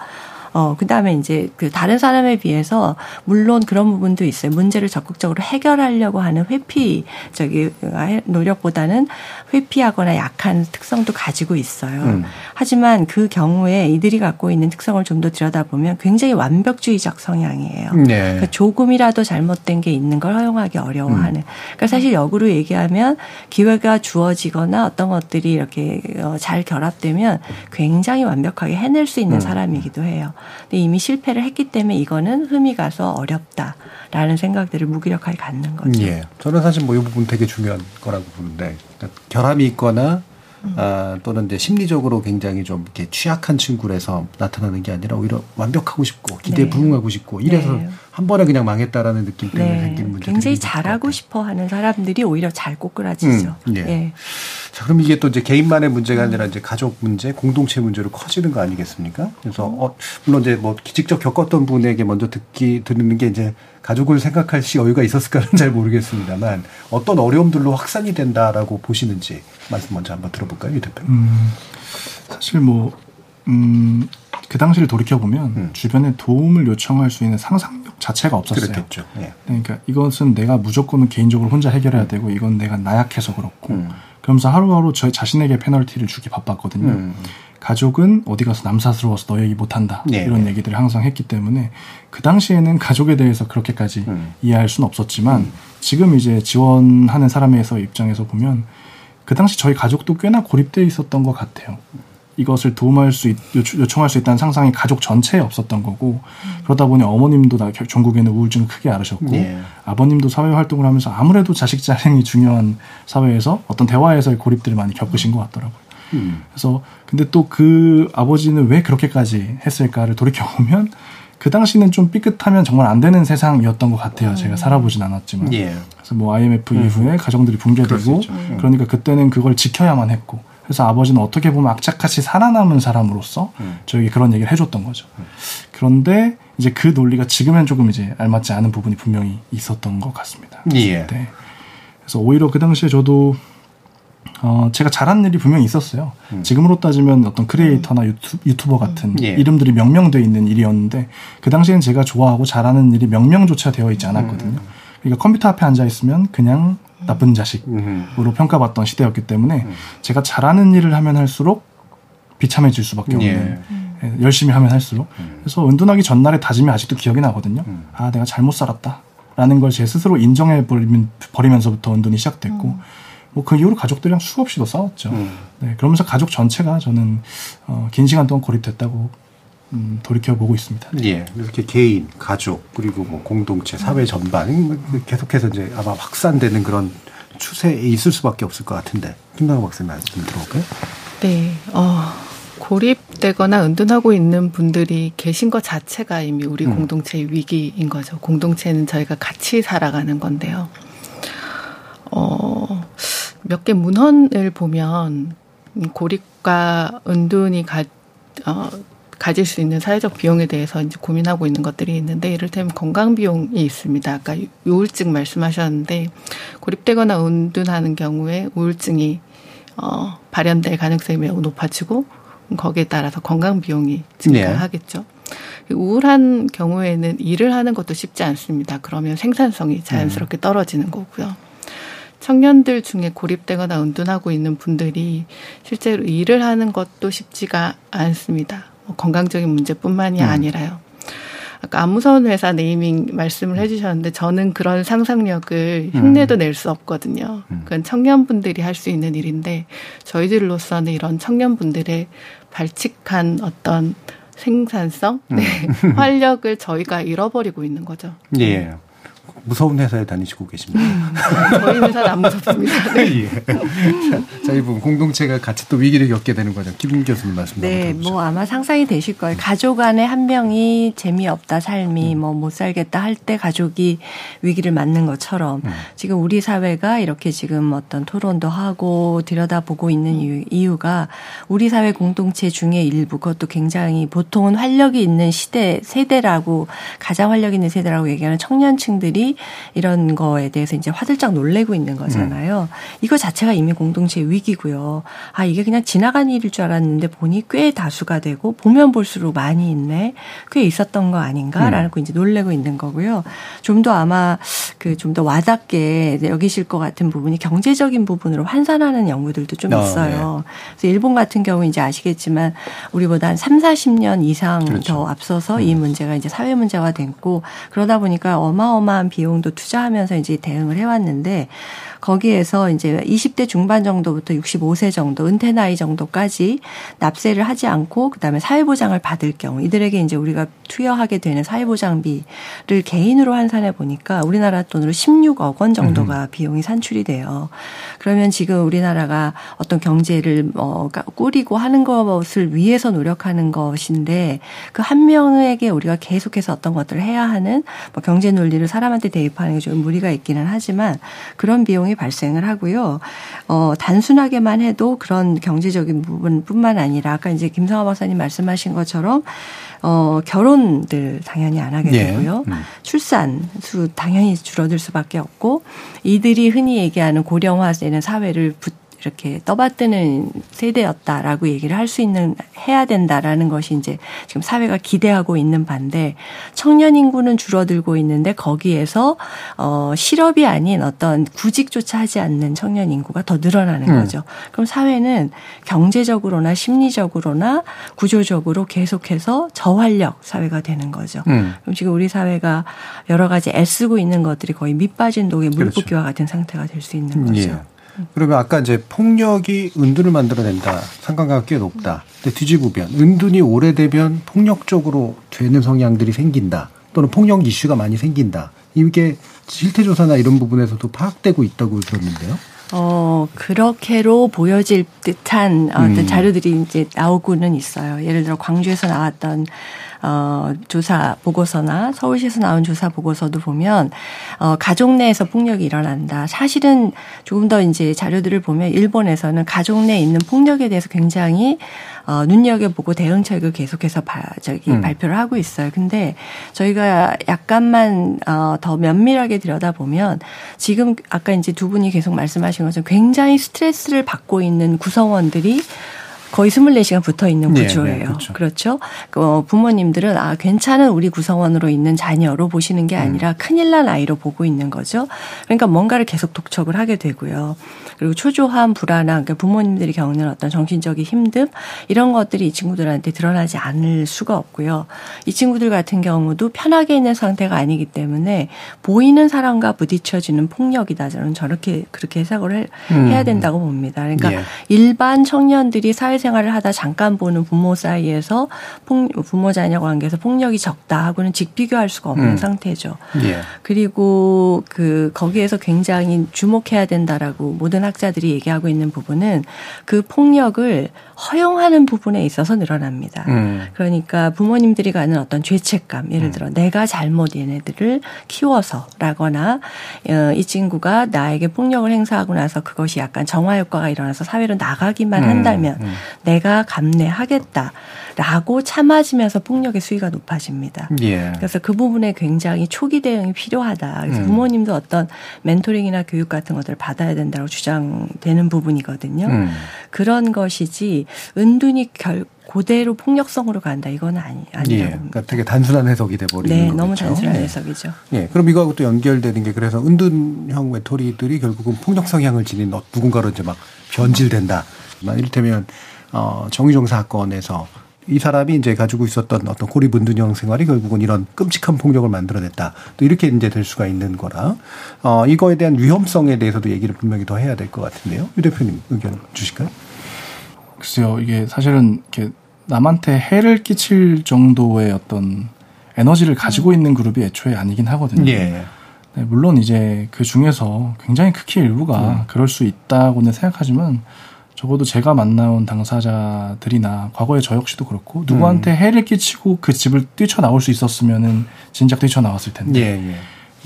어, 그 다음에 이제 그 다른 사람에 비해서 물론 그런 부분도 있어요. 문제를 적극적으로 해결하려고 하는 회피, 저기, 노력보다는 회피하거나 약한 특성도 가지고 있어요. 음. 하지만 그 경우에 이들이 갖고 있는 특성을 좀 더 들여다보면 굉장히 완벽주의적 성향이에요. 네. 그러니까 조금이라도 잘못된 게 있는 걸 허용하기 어려워하는. 음. 그러니까 사실 역으로 얘기하면 기회가 주어지거나 어떤 것들이 이렇게 어, 잘 결합되면 굉장히 완벽하게 해낼 수 있는 음. 사람이기도 해요. 근데 이미 실패를 했기 때문에 이거는 흠이 가서 어렵다라는 생각들을 무기력하게 갖는 거죠. 예. 저는 사실 뭐 이 부분 되게 중요한 거라고 보는데 그러니까 결함이 있거나 아, 또는 이제 심리적으로 굉장히 좀 이렇게 취약한 친구라서 나타나는 게 아니라 오히려 완벽하고 싶고 기대에 네. 부응하고 싶고 이래서 네. 한 번에 그냥 망했다라는 느낌 때문에 네. 생긴 문제. 굉장히 잘하고 싶어 하는 사람들이 오히려 잘 꼬꾸라지죠. 음, 예. 예. 자, 그럼 이게 또 이제 개인만의 문제가 아니라 이제 가족 문제, 공동체 문제로 커지는 거 아니겠습니까? 그래서 어, 물론 이제 뭐 직접 겪었던 분에게 먼저 듣기 듣는 게 이제 가족을 생각할 시 여유가 있었을까는 잘 모르겠습니다만 어떤 어려움들로 확산이 된다라고 보시는지 말씀 먼저 한번 들어볼까요, 이 대표님? 음, 사실 뭐, 음, 그 당시를 돌이켜 보면 음. 주변에 도움을 요청할 수 있는 상상력 자체가 없었어요. 그렇겠죠. 예. 그러니까 이것은 내가 무조건 개인적으로 혼자 해결해야 되고 이건 내가 나약해서 그렇고 음. 그러면서 하루하루 저 자신에게 페널티를 주기 바빴거든요. 음. 가족은 어디 가서 남사스러워서 너 얘기 못한다 네. 이런 얘기들을 항상 했기 때문에 그 당시에는 가족에 대해서 그렇게까지 음. 이해할 수는 없었지만 음. 지금 이제 지원하는 사람에서 입장에서 보면 그 당시 저희 가족도 꽤나 고립되어 있었던 것 같아요. 이것을 도움할 수 있, 요청할 수 있다는 상상이 가족 전체에 없었던 거고 음. 그러다 보니 어머님도 다 전국에는 우울증을 크게 앓으셨고 네. 아버님도 사회 활동을 하면서 아무래도 자식 자랑이 중요한 사회에서 어떤 대화에서의 고립들을 많이 겪으신 것 같더라고요. 음. 그래서 근데 또 그 아버지는 왜 그렇게까지 했을까를 돌이켜 보면 그 당시는 좀 삐끗하면 정말 안 되는 세상이었던 것 같아요. 음. 제가 살아보진 않았지만. 예. 그래서 뭐 IMF 음. 이후에 가정들이 붕괴되고 음. 그러니까 그때는 그걸 지켜야만 했고 그래서 아버지는 어떻게 보면 악착같이 살아남은 사람으로서 음. 저에게 그런 얘기를 해줬던 거죠. 음. 그런데 이제 그 논리가 지금은 조금 이제 알맞지 않은 부분이 분명히 있었던 것 같습니다. 예. 네. 그래서 오히려 그 당시에 저도 어, 제가 잘하는 일이 분명히 있었어요. 음. 지금으로 따지면 어떤 크리에이터나 유튜, 유튜버 같은 음. 예. 이름들이 명명되어 있는 일이었는데 그 당시엔 제가 좋아하고 잘하는 일이 명명조차 되어 있지 않았거든요. 음. 그러니까 컴퓨터 앞에 앉아 있으면 그냥 나쁜 자식으로 음. 평가받던 시대였기 때문에 음. 제가 잘하는 일을 하면 할수록 비참해질 수밖에 없는 예. 예 열심히 하면 할수록 음. 그래서 은둔하기 전날의 다짐이 아직도 기억이 나거든요. 아 내가 잘못 살았다 라는 걸 제 스스로 인정해 버리면서부터 은둔이 시작됐고 뭐 그 이후로 가족들이랑 수없이 도 싸웠죠. 음. 네, 그러면서 가족 전체가 저는 어, 긴 시간 동안 고립됐다고 음, 돌이켜 보고 있습니다. 예, 이렇게 개인, 가족 그리고 뭐 공동체, 사회 전반 계속해서 이제 아마 확산되는 그런 추세에 있을 수밖에 없을 것 같은데 김나호 박사님 말씀 들어볼까요? 네, 어, 고립되거나 은둔하고 있는 분들이 계신 것 자체가 이미 우리 음. 공동체의 위기인 거죠. 공동체는 저희가 같이 살아가는 건데요. 어, 몇 개 문헌을 보면 고립과 은둔이 가, 어, 가질 수 있는 사회적 비용에 대해서 이제 고민하고 있는 것들이 있는데 이를테면 건강 비용이 있습니다. 아까 우울증 말씀하셨는데 고립되거나 은둔하는 경우에 우울증이 어, 발현될 가능성이 매우 높아지고 거기에 따라서 건강 비용이 증가하겠죠. 네. 우울한 경우에는 일을 하는 것도 쉽지 않습니다. 그러면 생산성이 자연스럽게 떨어지는 거고요. 청년들 중에 고립되거나 은둔하고 있는 분들이 실제로 일을 하는 것도 쉽지가 않습니다. 뭐 건강적인 문제뿐만이 음. 아니라요. 아까 안 무서운 회사 네이밍 말씀을 해주셨는데 저는 그런 상상력을 흉내도 음. 낼수 없거든요. 음. 그건 청년분들이 할 수 있는 일인데 저희들로서는 이런 청년분들의 발칙한 어떤 생산성, 음. 네, (laughs) 활력을 저희가 잃어버리고 있는 거죠. 예. 무서운 회사에 다니시고 계십니다. 음, 저희 회사는 안 무섭습니다. (laughs) 네. 예. 자, 이 부분 공동체가 같이 또 위기를 겪게 되는 거죠. 김 교수님 말씀 네, 뭐 아마 상상이 되실 거예요. 가족 안에 한 명이 재미없다 삶이 음. 뭐못 살겠다 할 때 가족이 위기를 맞는 것처럼 음. 지금 우리 사회가 이렇게 지금 어떤 토론도 하고 들여다보고 있는 이유, 이유가 우리 사회 공동체 중에 일부 그것도 굉장히 보통은 활력이 있는 시대 세대라고 가장 활력 있는 세대라고 얘기하는 청년층 들이 이런 거에 대해서 이제 화들짝 놀래고 있는 거잖아요. 음. 이거 자체가 이미 공동체 위기고요. 아, 이게 그냥 지나간 일일 줄 알았는데 보니 꽤 다수가 되고 보면 볼수록 많이 있네. 꽤 있었던 거 아닌가라는 음. 이제 놀래고 있는 거고요. 좀 더 아마 그 좀 더 와닿게 여기실 것 같은 부분이 경제적인 부분으로 환산하는 연구들도 좀 어, 있어요. 네. 그래서 일본 같은 경우 이제 아시겠지만 우리보다 한 3, 40년 이상 그렇죠. 더 앞서서 음. 이 문제가 이제 사회 문제가 됐고 그러다 보니까 어마어마한 비용도 투자하면서 이제 대응을 해왔는데 거기에서 이제 20대 중반 정도부터 65세 정도 은퇴 나이 정도까지 납세를 하지 않고 그다음에 사회보장을 받을 경우 이들에게 이제 우리가 투여하게 되는 사회보장비를 개인으로 환산해 보니까 우리나라 돈으로 16억 원 정도가 음. 비용이 산출이 돼요. 그러면 지금 우리나라가 어떤 경제를 어 꾸리고 하는 것을 위해서 노력하는 것인데 그 한 명에게 우리가 계속해서 어떤 것들을 해야 하는 뭐 경제 논리를 사람한테 대입하는 게 좀 무리가 있기는 하지만 그런 비용이 발생을 하고요. 어 단순하게만 해도 그런 경제적인 부분뿐만 아니라 아까 이제 김성화 박사님 말씀하신 것처럼 어, 결혼들 당연히 안 하게 예. 되고요. 예. 음. 출산 수 당연히 줄어들 수밖에 없고 이들이 흔히 얘기하는 고령화되는 사회를 붙 이렇게 떠받드는 세대였다라고 얘기를 할 수 있는 해야 된다라는 것이 이제 지금 사회가 기대하고 있는 반대 청년 인구는 줄어들고 있는데 거기에서 어 실업이 아닌 어떤 구직조차 하지 않는 청년 인구가 더 늘어나는 음. 거죠. 그럼 사회는 경제적으로나 심리적으로나 구조적으로 계속해서 저활력 사회가 되는 거죠. 음. 그럼 지금 우리 사회가 여러 가지 애쓰고 있는 것들이 거의 밑빠진 독에 물붓기와 그렇죠. 같은 상태가 될 수 있는 거죠. 예. 그러면 아까 이제 폭력이 은둔을 만들어낸다. 상관관계가 꽤 높다. 근데 뒤집으면 은둔이 오래되면 폭력적으로 되는 성향들이 생긴다. 또는 폭력 이슈가 많이 생긴다. 이게 실태조사나 이런 부분에서도 파악되고 있다고 들었는데요. 어, 그렇게로 보여질 듯한 어떤 음. 자료들이 이제 나오고는 있어요. 예를 들어 광주에서 나왔던 어, 조사 보고서나 서울시에서 나온 조사 보고서도 보면 어, 가족 내에서 폭력이 일어난다. 사실은 조금 더 이제 자료들을 보면 일본에서는 가족 내에 있는 폭력에 대해서 굉장히 어, 눈여겨보고 대응책을 계속해서 바, 저기 음. 발표를 하고 있어요. 근데 저희가 약간만 어, 더 면밀하게 들여다보면 지금 아까 이제 두 분이 계속 말씀하신 것처럼 굉장히 스트레스를 받고 있는 구성원들이 거의 24시간 붙어 있는 구조예요. 네, 네, 그렇죠. 그렇죠. 어, 부모님들은 아, 괜찮은 우리 구성원으로 있는 자녀로 보시는 게 아니라 음. 큰일 난 아이로 보고 있는 거죠. 그러니까 뭔가를 계속 독촉을 하게 되고요. 그리고 초조함, 불안함, 그러니까 부모님들이 겪는 어떤 정신적인 힘듦 이런 것들이 이 친구들한테 드러나지 않을 수가 없고요. 이 친구들 같은 경우도 편하게 있는 상태가 아니기 때문에 보이는 사람과 부딪혀지는 폭력이다. 저는 저렇게 그렇게 해석을 음. 해야 된다고 봅니다. 그러니까 예. 일반 청년들이 사회 사회생활을 하다 잠깐 보는 부모 사이에서 폭, 부모 자녀 관계에서 폭력이 적다 하고는 직비교할 수가 없는 음. 상태죠. 예. 그리고 그 거기에서 굉장히 주목해야 된다라고 모든 학자들이 얘기하고 있는 부분은 그 폭력을 허용하는 부분에 있어서 늘어납니다. 음. 그러니까 부모님들이 가는 어떤 죄책감, 예를 음. 들어 음. 내가 잘못 얘네들을 키워서라거나 어, 이 친구가 나에게 폭력을 행사하고 나서 그것이 약간 정화 효과가 일어나서 사회로 나가기만 음. 한다면 음. 내가 감내하겠다라고 참아지면서 폭력의 수위가 높아집니다. 예. 그래서 그 부분에 굉장히 초기 대응이 필요하다. 그래서 음. 부모님도 어떤 멘토링이나 교육 같은 것들을 받아야 된다고 주장되는 부분이거든요. 그런 것이지 은둔이 결 그대로 폭력성으로 간다 이건 아니 아니라고 예, 그러니까 되게 단순한 해석이 돼 버리는 네, 거죠. 너무 단순한 네. 해석이죠. 예, 그럼 이거하고 또 연결되는 게 그래서 은둔형 외톨이들이 결국은 폭력 성향을 지닌 누군가로 이제 막 변질된다. 이를테면 어 정의정 사건에서 이 사람이 이제 가지고 있었던 어떤 고립은둔형 생활이 결국은 이런 끔찍한 폭력을 만들어냈다. 또 이렇게 이제 될 수가 있는 거라. 어, 이거에 대한 위험성에 대해서도 얘기를 분명히 더 해야 될 것 같은데요. 유 대표님 의견 주실까요? 글쎄요, 이게 사실은 이렇게 남한테 해를 끼칠 정도의 어떤 에너지를 가지고 있는 그룹이 애초에 아니긴 하거든요. 예. 네, 물론 이제 그 중에서 굉장히 크게 일부가 음. 그럴 수 있다고는 생각하지만 적어도 제가 만나온 당사자들이나 과거에 저 역시도 그렇고 누구한테 음. 해를 끼치고 그 집을 뛰쳐나올 수 있었으면은 진작 뛰쳐나왔을 텐데 예, 예.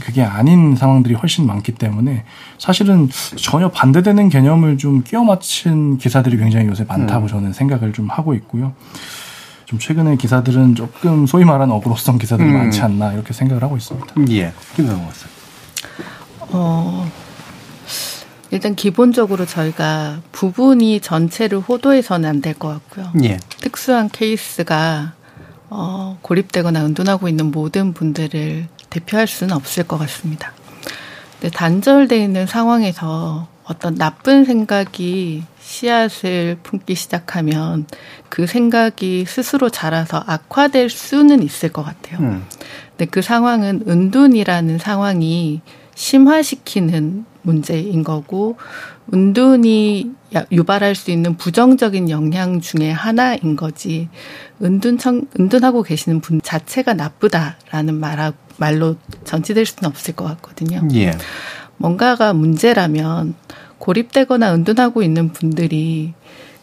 그게 아닌 상황들이 훨씬 많기 때문에 사실은 전혀 반대되는 개념을 좀 끼워 맞춘 기사들이 굉장히 요새 많다고 음. 저는 생각을 좀 하고 있고요. 좀 최근의 기사들은 조금 소위 말하는 어그로성 기사들이 음. 많지 않나 이렇게 생각을 하고 있습니다. 예. 김성호 어, 일단 기본적으로 저희가 부분이 전체를 호도해서는 안 될 것 같고요. 예. 특수한 케이스가 어, 고립되거나 은둔하고 있는 모든 분들을 대표할 수는 없을 것 같습니다. 근데 단절되어 있는 상황에서 어떤 나쁜 생각이 씨앗을 품기 시작하면 그 생각이 스스로 자라서 악화될 수는 있을 것 같아요. 음. 근데 그 상황은 은둔이라는 상황이 심화시키는 문제인 거고 은둔이 유발할 수 있는 부정적인 영향 중에 하나인 거지 은둔 청 은둔하고 계시는 분 자체가 나쁘다라는 말 말로 전치될 수는 없을 것 같거든요. 예. 뭔가가 문제라면 고립되거나 은둔하고 있는 분들이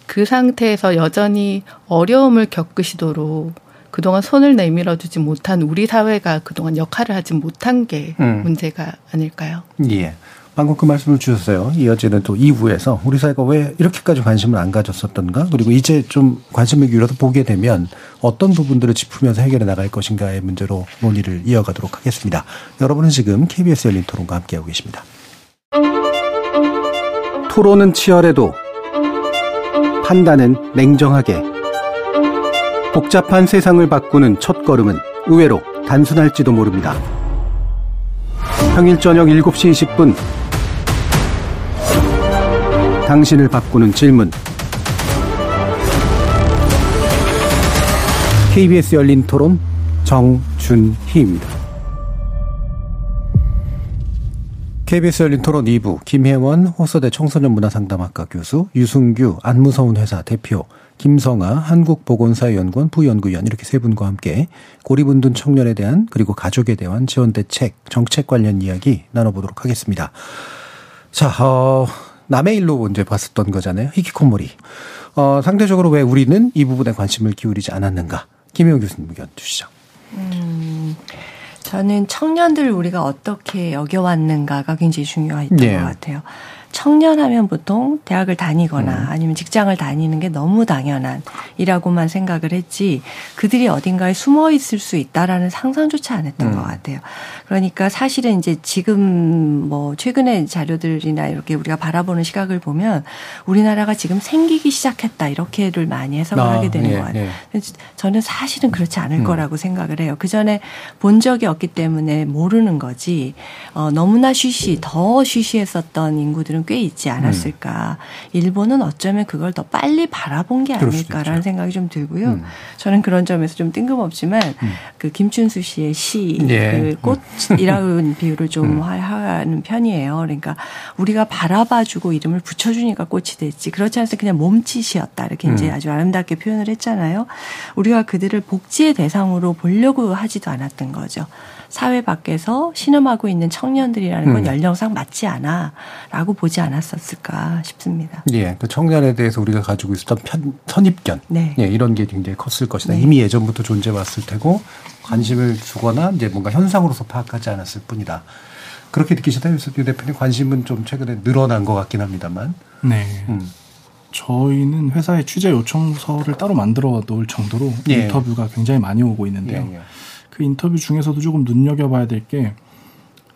그 상태에서 여전히 어려움을 겪으시도록 그동안 손을 내밀어 주지 못한 우리 사회가 그동안 역할을 하지 못한 게 음. 문제가 아닐까요? 예. 방금 그 말씀을 주셨어요. 이어지는 또 2부에서 우리 사회가 왜 이렇게까지 관심을 안 가졌었던가 그리고 이제 좀 관심을 기울여서 보게 되면 어떤 부분들을 짚으면서 해결해 나갈 것인가의 문제로 논의를 이어가도록 하겠습니다. 여러분은 지금 KBS 열린 토론과 함께하고 계십니다. 토론은 치열해도 판단은 냉정하게 복잡한 세상을 바꾸는 첫 걸음은 의외로 단순할지도 모릅니다. 평일 저녁 7시 20분 당신을 바꾸는 질문 KBS 열린 토론 정준희입니다. KBS 열린 토론 2부 김혜원 호서대 청소년문화상담학과 교수 유승규 안무서운 회사 대표 김성아 한국보건사연구원 부연구위원 이렇게 세 분과 함께 고립운둔 청년에 대한 그리고 가족에 대한 지원 대책 정책 관련 이야기 나눠보도록 하겠습니다. 자, 어, 남의 일로 이제 봤었던 거잖아요. 히키코모리. 어, 상대적으로 왜 우리는 이 부분에 관심을 기울이지 않았는가? 김혜영 교수님 의견 주시죠. 음, 저는 청년들을 우리가 어떻게 여겨왔는가가 굉장히 중요했던 네. 것 같아요. 청년하면 보통 대학을 다니거나 음. 아니면 직장을 다니는 게 너무 당연한 이라고만 생각을 했지 그들이 어딘가에 숨어 있을 수 있다라는 상상조차 안 했던 음. 것 같아요. 그러니까 사실은 이제 지금 뭐 최근의 자료들이나 이렇게 우리가 바라보는 시각을 보면 우리나라가 지금 생기기 시작했다 이렇게를 많이 해석을 아, 하게 되는 예, 것 같아요. 예. 저는 사실은 그렇지 않을 음. 거라고 생각을 해요. 그 전에 본 적이 없기 때문에 모르는 거지. 어, 너무나 쉬쉬 더 쉬쉬했었던 인구들은 꽤 있지 않았을까. 음. 일본은 어쩌면 그걸 더 빨리 바라본 게 아닐까라는 생각이 좀 들고요. 음. 저는 그런 점에서 좀 뜬금없지만 음. 그 김춘수 씨의 시, 예. 그 꽃이라는 (laughs) 비유를 좀 음. 하는 편이에요. 그러니까 우리가 바라봐주고 이름을 붙여주니까 꽃이 됐지. 그렇지 않아서 그냥 몸짓이었다. 이렇게 이제 음. 아주 아름답게 표현을 했잖아요. 우리가 그들을 복지의 대상으로 보려고 하지도 않았던 거죠. 사회 밖에서 신음하고 있는 청년들이라는 건 음. 연령상 맞지 않아라고 보지 않았었을까 싶습니다. 예, 그 청년에 대해서 우리가 가지고 있었던 편, 선입견, 네. 예, 이런 게 굉장히 컸을 것이다. 네. 이미 예전부터 존재해 왔을 테고 관심을 주거나 이제 뭔가 현상으로서 파악하지 않았을 뿐이다. 그렇게 느끼시다, 유 대표님 관심은 좀 최근에 늘어난 것 같긴 합니다만. 네. 음. 저희는 회사에 취재 요청서를 따로 만들어 놓을 정도로 예. 인터뷰가 굉장히 많이 오고 있는데요. 예, 예. 그 인터뷰 중에서도 조금 눈여겨봐야 될 게,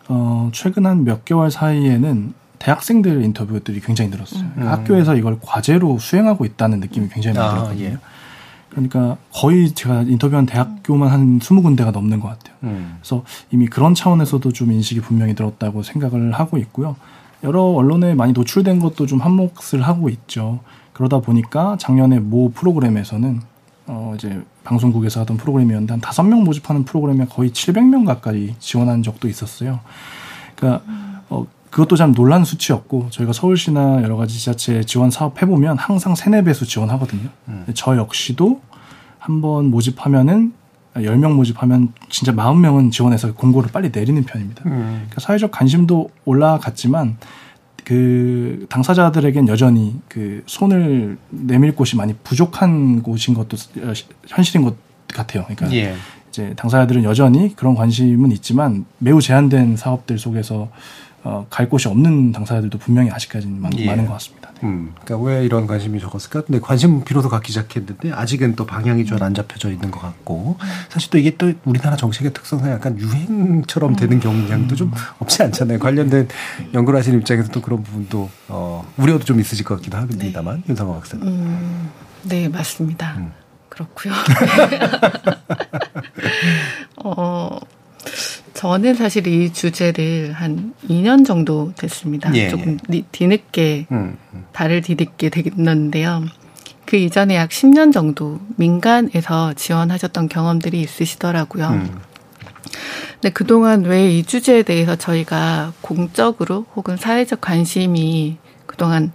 어, 최근 한 몇 개월 사이에는 대학생들 인터뷰들이 굉장히 늘었어요. 음. 학교에서 이걸 과제로 수행하고 있다는 느낌이 굉장히 많이 아, 들었거든요. 예. 그러니까 거의 제가 인터뷰한 대학교만 한 20군데가 넘는 것 같아요. 음. 그래서 이미 그런 차원에서도 좀 인식이 분명히 들었다고 생각을 하고 있고요. 여러 언론에 많이 노출된 것도 좀 한몫을 하고 있죠. 그러다 보니까 작년에 모 프로그램에서는 어 이제 방송국에서 하던 프로그램이었는데 한 다섯 명 모집하는 프로그램에 거의 700명 가까이 지원한 적도 있었어요. 그러니까 어 그것도 참 놀란 수치였고 저희가 서울시나 여러 가지 지자체 지원 사업 해보면 항상 세네 배수 지원하거든요. 음. 저 역시도 한 번 모집하면은 10명 모집하면 진짜 40명은 지원해서 공고를 빨리 내리는 편입니다. 음. 그러니까 사회적 관심도 올라갔지만 그 당사자들에겐 여전히 그 손을 내밀 곳이 많이 부족한 곳인 것도 현실인 것 같아요. 그러니까 예. 이제 당사자들은 여전히 그런 관심은 있지만 매우 제한된 사업들 속에서 어, 갈 곳이 없는 당사자들도 분명히 아직까지는 많, 예. 많은 것 같습니다. 네. 음, 그러니까 왜 이런 관심이 적었을까? 근데 관심 비로소 갖기 시작했는데 아직은 또 방향이 잘안 잡혀져 있는 것 같고 사실 또 이게 또 우리나라 정책의 특성상 약간 유행처럼 되는 음. 경향도 좀 없지 않잖아요. 관련된 연구를 하시는 입장에서 또 그런 부분도 어, 우려도 좀 있으실 것 같기도 합니다만 네. 윤상호 박사님. 음, 네 맞습니다. 음. 그렇고요. (laughs) (laughs) 어. 저는 사실 이 주제를 한 2년 정도 됐습니다. 예, 조금 예. 뒤늦게 음, 음. 발을 디딛게 됐는데요. 그 이전에 약 10년 정도 민간에서 지원하셨던 경험들이 있으시더라고요. 음. 네, 그동안 왜 이 주제에 대해서 저희가 공적으로 혹은 사회적 관심이 그동안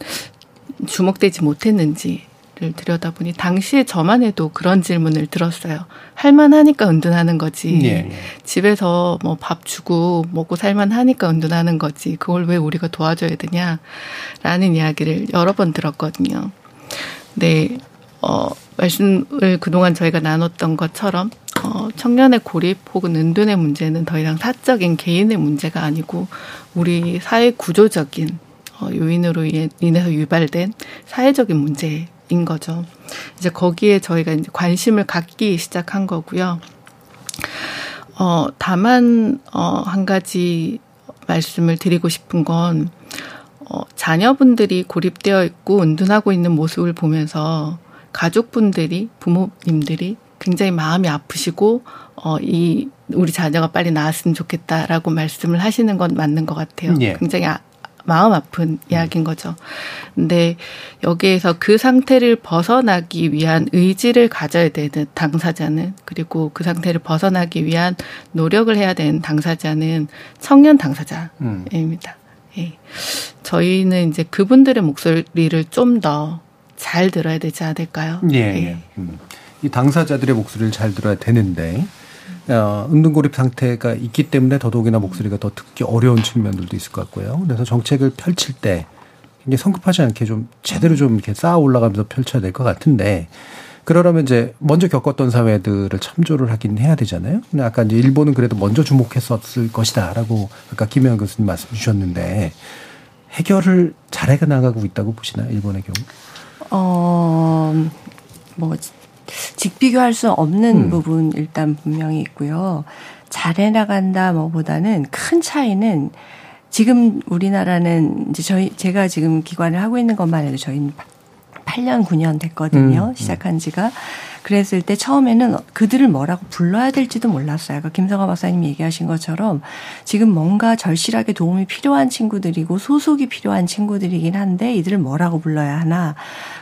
주목되지 못했는지 를 들여다보니 당시에 저만 해도 그런 질문을 들었어요. 할만하니까 은둔하는 거지. 예. 집에서 뭐 밥 주고 먹고 살만하니까 은둔하는 거지. 그걸 왜 우리가 도와줘야 되냐? 라는 이야기를 여러 번 들었거든요. 네, 어, 말씀을 그동안 저희가 나눴던 것처럼 어, 청년의 고립 혹은 은둔의 문제는 더 이상 사적인 개인의 문제가 아니고 우리 사회 구조적인 어, 요인으로 인해서 유발된 사회적인 문제 인 거죠. 이제 거기에 저희가 이제 관심을 갖기 시작한 거고요. 어, 다만, 어, 한 가지 말씀을 드리고 싶은 건, 어, 자녀분들이 고립되어 있고 은둔하고 있는 모습을 보면서 가족분들이, 부모님들이 굉장히 마음이 아프시고, 어, 이, 우리 자녀가 빨리 나았으면 좋겠다라고 말씀을 하시는 건 맞는 것 같아요. 예. 굉장히 아, 마음 아픈 이야기인 거죠. 근데 여기에서 그 상태를 벗어나기 위한 의지를 가져야 되는 당사자는 그리고 그 상태를 벗어나기 위한 노력을 해야 되는 당사자는 청년 당사자입니다. 음. 예. 저희는 이제 그분들의 목소리를 좀 더 잘 들어야 되지 않을까요? 예. 예. 음. 이 당사자들의 목소리를 잘 들어야 되는데 어, 은둔고립 상태가 있기 때문에 더더욱이나 목소리가 더 듣기 어려운 측면들도 있을 것 같고요. 그래서 정책을 펼칠 때 굉장히 성급하지 않게 좀 제대로 좀 이렇게 쌓아 올라가면서 펼쳐야 될 것 같은데 그러려면 이제 먼저 겪었던 사회들을 참조를 하긴 해야 되잖아요. 근데 아까 이제 일본은 그래도 먼저 주목했었을 것이다라고 아까 김영 교수님 말씀 주셨는데 해결을 잘해 나가고 있다고 보시나요? 일본의 경우? 어, 뭐 직비교할 수 없는 음. 부분 일단 분명히 있고요. 잘해 나간다 뭐보다는 큰 차이는 지금 우리나라는 이제 저희 제가 지금 기관을 하고 있는 것만 해도 저희는 8년 9년 됐거든요. 음. 시작한 지가 그랬을 때 처음에는 그들을 뭐라고 불러야 될지도 몰랐어요. 아까 김성화 박사님 얘기하신 것처럼 지금 뭔가 절실하게 도움이 필요한 친구들이고 소속이 필요한 친구들이긴 한데 이들을 뭐라고 불러야 하나.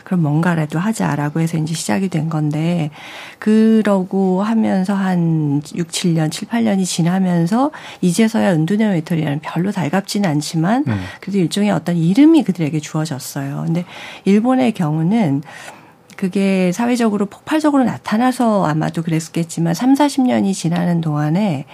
그럼 뭔가라도 하자라고 해서 이제 시작이 된 건데 그러고 하면서 한 6, 7년, 7, 8년이 지나면서 이제서야 은둔의 외톨이라는 별로 달갑지는 않지만 음. 그래도 일종의 어떤 이름이 그들에게 주어졌어요. 근데 일본의 경우는 그게 사회적으로 폭발적으로 나타나서 아마도 그랬겠지만 3, 40년이 지나는 동안에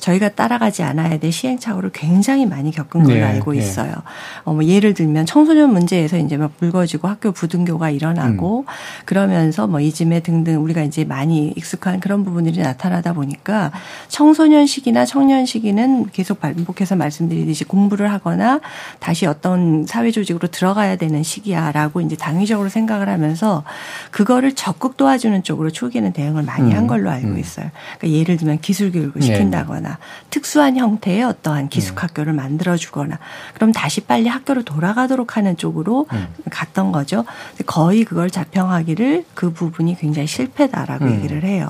저희가 따라가지 않아야 될 시행착오를 굉장히 많이 겪은 걸로 네, 알고 네. 있어요. 네. 어, 뭐 예를 들면 청소년 문제에서 이제 막 불거지고 학교 부등교가 일어나고 음. 그러면서 뭐 이즘에 등등 우리가 이제 많이 익숙한 그런 부분들이 나타나다 보니까 청소년 시기나 청년 시기는 계속 반복해서 말씀드리듯이 공부를 하거나 다시 어떤 사회 조직으로 들어가야 되는 시기야라고 이제 당위적으로 생각을 하면서 그거를 적극 도와주는 쪽으로 초기에는 대응을 많이 한 음. 걸로 알고 음. 있어요. 그러니까 예를 들면 기술 교육을 네. 시킨다거나 주거나 특수한 형태의 어떠한 기숙학교를 음. 만들어 주거나 그럼 다시 빨리 학교로 돌아가도록 하는 쪽으로 음. 갔던 거죠. 거의 그걸 자평하기를 그 부분이 굉장히 실패다라고 음. 얘기를 해요.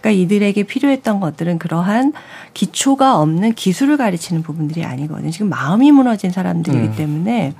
그러니까 이들에게 필요했던 것들은 그러한 기초가 없는 기술을 가르치는 부분들이 아니거든요. 지금 마음이 무너진 사람들이기 음. 때문에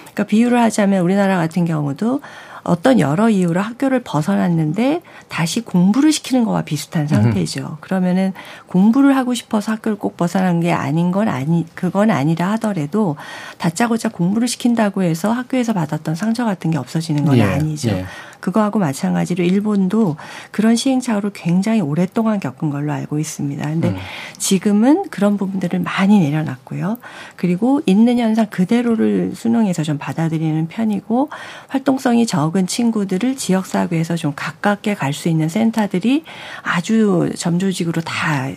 그러니까 비유를 하자면 우리나라 같은 경우도 어떤 여러 이유로 학교를 벗어났는데 다시 공부를 시키는 거와 비슷한 상태죠. 음. 그러면은 공부를 하고 싶어서 학교를 꼭 벗어난 게 아닌 건 아니 그건 아니라 하더라도 다짜고짜 공부를 시킨다고 해서 학교에서 받았던 상처 같은 게 없어지는 건 예. 아니죠. 예. 그거하고 마찬가지로 일본도 그런 시행착오를 굉장히 오랫동안 겪은 걸로 알고 있습니다. 근데 음. 지금은 그런 부분들을 많이 내려놨고요. 그리고 있는 현상 그대로를 수능에서 좀 받아들이는 편이고 활동성이 적은 친구들을 지역 사회에서 좀 가깝게 갈 수 있는 센터들이 아주 점조직으로 다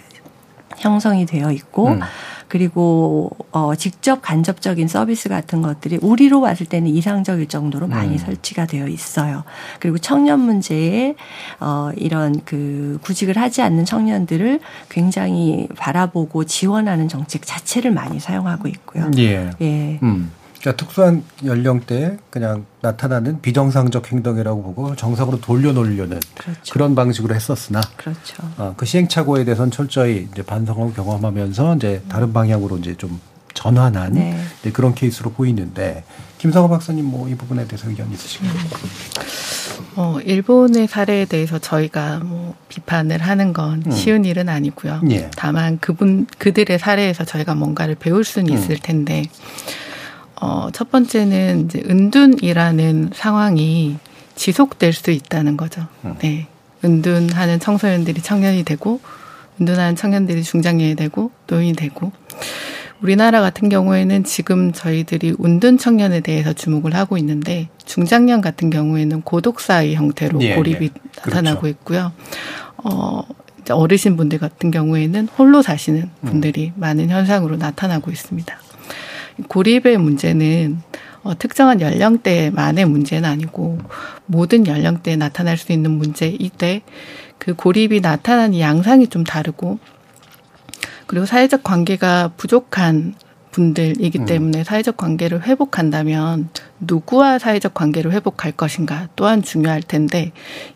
형성이 되어 있고 음. 그리고 어 직접 간접적인 서비스 같은 것들이 우리로 봤을 때는 이상적일 정도로 많이 음. 설치가 되어 있어요. 그리고 청년 문제에 어 이런 그 구직을 하지 않는 청년들을 굉장히 바라보고 지원하는 정책 자체를 많이 사용하고 있고요. 예. 예. 음. 그러니까 특수한 연령대에 그냥 나타나는 비정상적 행동이라고 보고 정상으로 돌려놓으려는 그렇죠. 그런 방식으로 했었으나 그렇죠. 어, 그 시행착오에 대해서는 철저히 이제 반성하고 경험하면서 이제 다른 방향으로 이제 좀 전환한 네. 그런 케이스로 보이는데 김성호 박사님 뭐 이 부분에 대해서 의견 있으신가요? 음. 어, 일본의 사례에 대해서 저희가 뭐 비판을 하는 건 음. 쉬운 일은 아니고요. 예. 다만 그분 그들의 사례에서 저희가 뭔가를 배울 수는 음. 있을 텐데 어, 첫 번째는 이제 은둔이라는 상황이 지속될 수 있다는 거죠. 음. 네. 은둔하는 청소년들이 청년이 되고 은둔하는 청년들이 중장년이 되고 노인이 되고 우리나라 같은 경우에는 지금 저희들이 운둔 청년에 대해서 주목을 하고 있는데 중장년 같은 경우에는 고독사의 형태로 예, 고립이 예. 나타나고 그렇죠. 있고요. 어, 어르신 분들 같은 경우에는 홀로 사시는 음. 분들이 음. 많은 현상으로 나타나고 있습니다. 고립의 문제는 어, 특정한 연령대만의 문제는 아니고 모든 연령대에 나타날 수 있는 문제이때 그 고립이 나타나는 양상이 좀 다르고 그리고 사회적 관계가 부족한 분들이기 음. 때문에 사회적 관계를 회복한다면 누구와 사회적 관계를 회복할 것인가 또한 중요할 텐데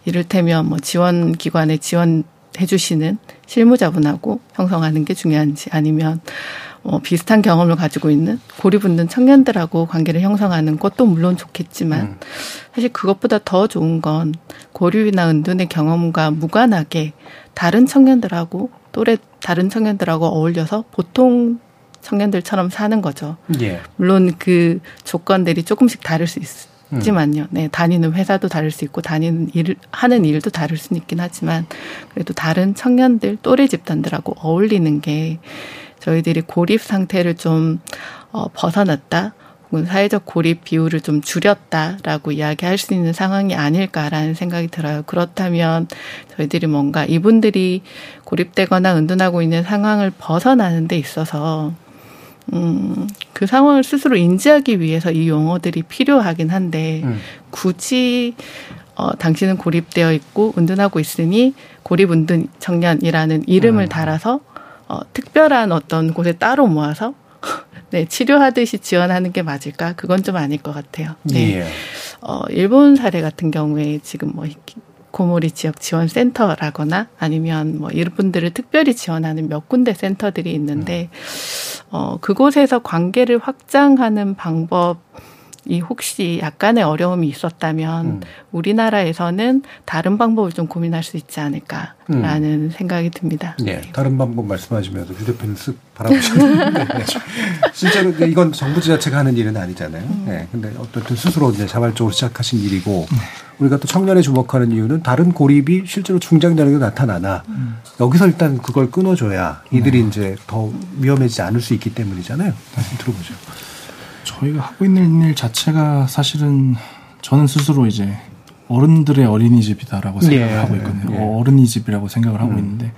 이를테면 뭐 지원 기관에 지원해 주시는 실무자분하고 형성하는 게 중요한지 아니면 어, 비슷한 경험을 가지고 있는 고립운둔 청년들하고 관계를 형성하는 것도 물론 좋겠지만 음. 사실 그것보다 더 좋은 건 고립이나 은둔의 경험과 무관하게 다른 청년들하고 또래 다른 청년들하고 어울려서 보통 청년들처럼 사는 거죠. 예. 물론 그 조건들이 조금씩 다를 수 있지만요. 음. 네, 다니는 회사도 다를 수 있고 다니는 일 하는 일도 다를 수는 있긴 하지만 그래도 다른 청년들 또래 집단들하고 어울리는 게 저희들이 고립 상태를 좀 어, 벗어났다. 혹은 사회적 고립 비율을 좀 줄였다라고 이야기할 수 있는 상황이 아닐까라는 생각이 들어요. 그렇다면 저희들이 뭔가 이분들이 고립되거나 은둔하고 있는 상황을 벗어나는 데 있어서 음, 그 상황을 스스로 인지하기 위해서 이 용어들이 필요하긴 한데 음. 굳이 어, 당신은 고립되어 있고 은둔하고 있으니 고립 은둔 청년이라는 이름을 음. 달아서 어, 특별한 어떤 곳에 따로 모아서 (laughs) 네, 치료하듯이 지원하는 게 맞을까? 그건 좀 아닐 것 같아요. 네. 예. 어, 일본 사례 같은 경우에 지금 뭐 고모리 지역 지원 센터라거나 아니면 뭐 이분들을 특별히 지원하는 몇 군데 센터들이 있는데 음. 어, 그곳에서 관계를 확장하는 방법 이 혹시 약간의 어려움이 있었다면 음. 우리나라에서는 다른 방법을 좀 고민할 수 있지 않을까라는 음. 생각이 듭니다. 네, 다른 방법 말씀하시면서 휴대폰 쓱 바라보시는데 (laughs) 네. 실제로 이건 정부 지자체가 하는 일은 아니잖아요. 음. 네, 근데 어떻든 스스로 이제 자발적으로 시작하신 일이고 네. 우리가 또 청년에 주목하는 이유는 다른 고립이 실제로 중장년에도 나타나나 음. 여기서 일단 그걸 끊어줘야 이들이 네. 이제 더 위험해지지 않을 수 있기 때문이잖아요. 다시 들어보죠. 저희가 하고 있는 일 자체가 사실은 저는 스스로 이제 어른들의 어린이집이다라고 생각을 예, 하고 있거든요. 예. 어른이집이라고 생각을 하고 음. 있는데,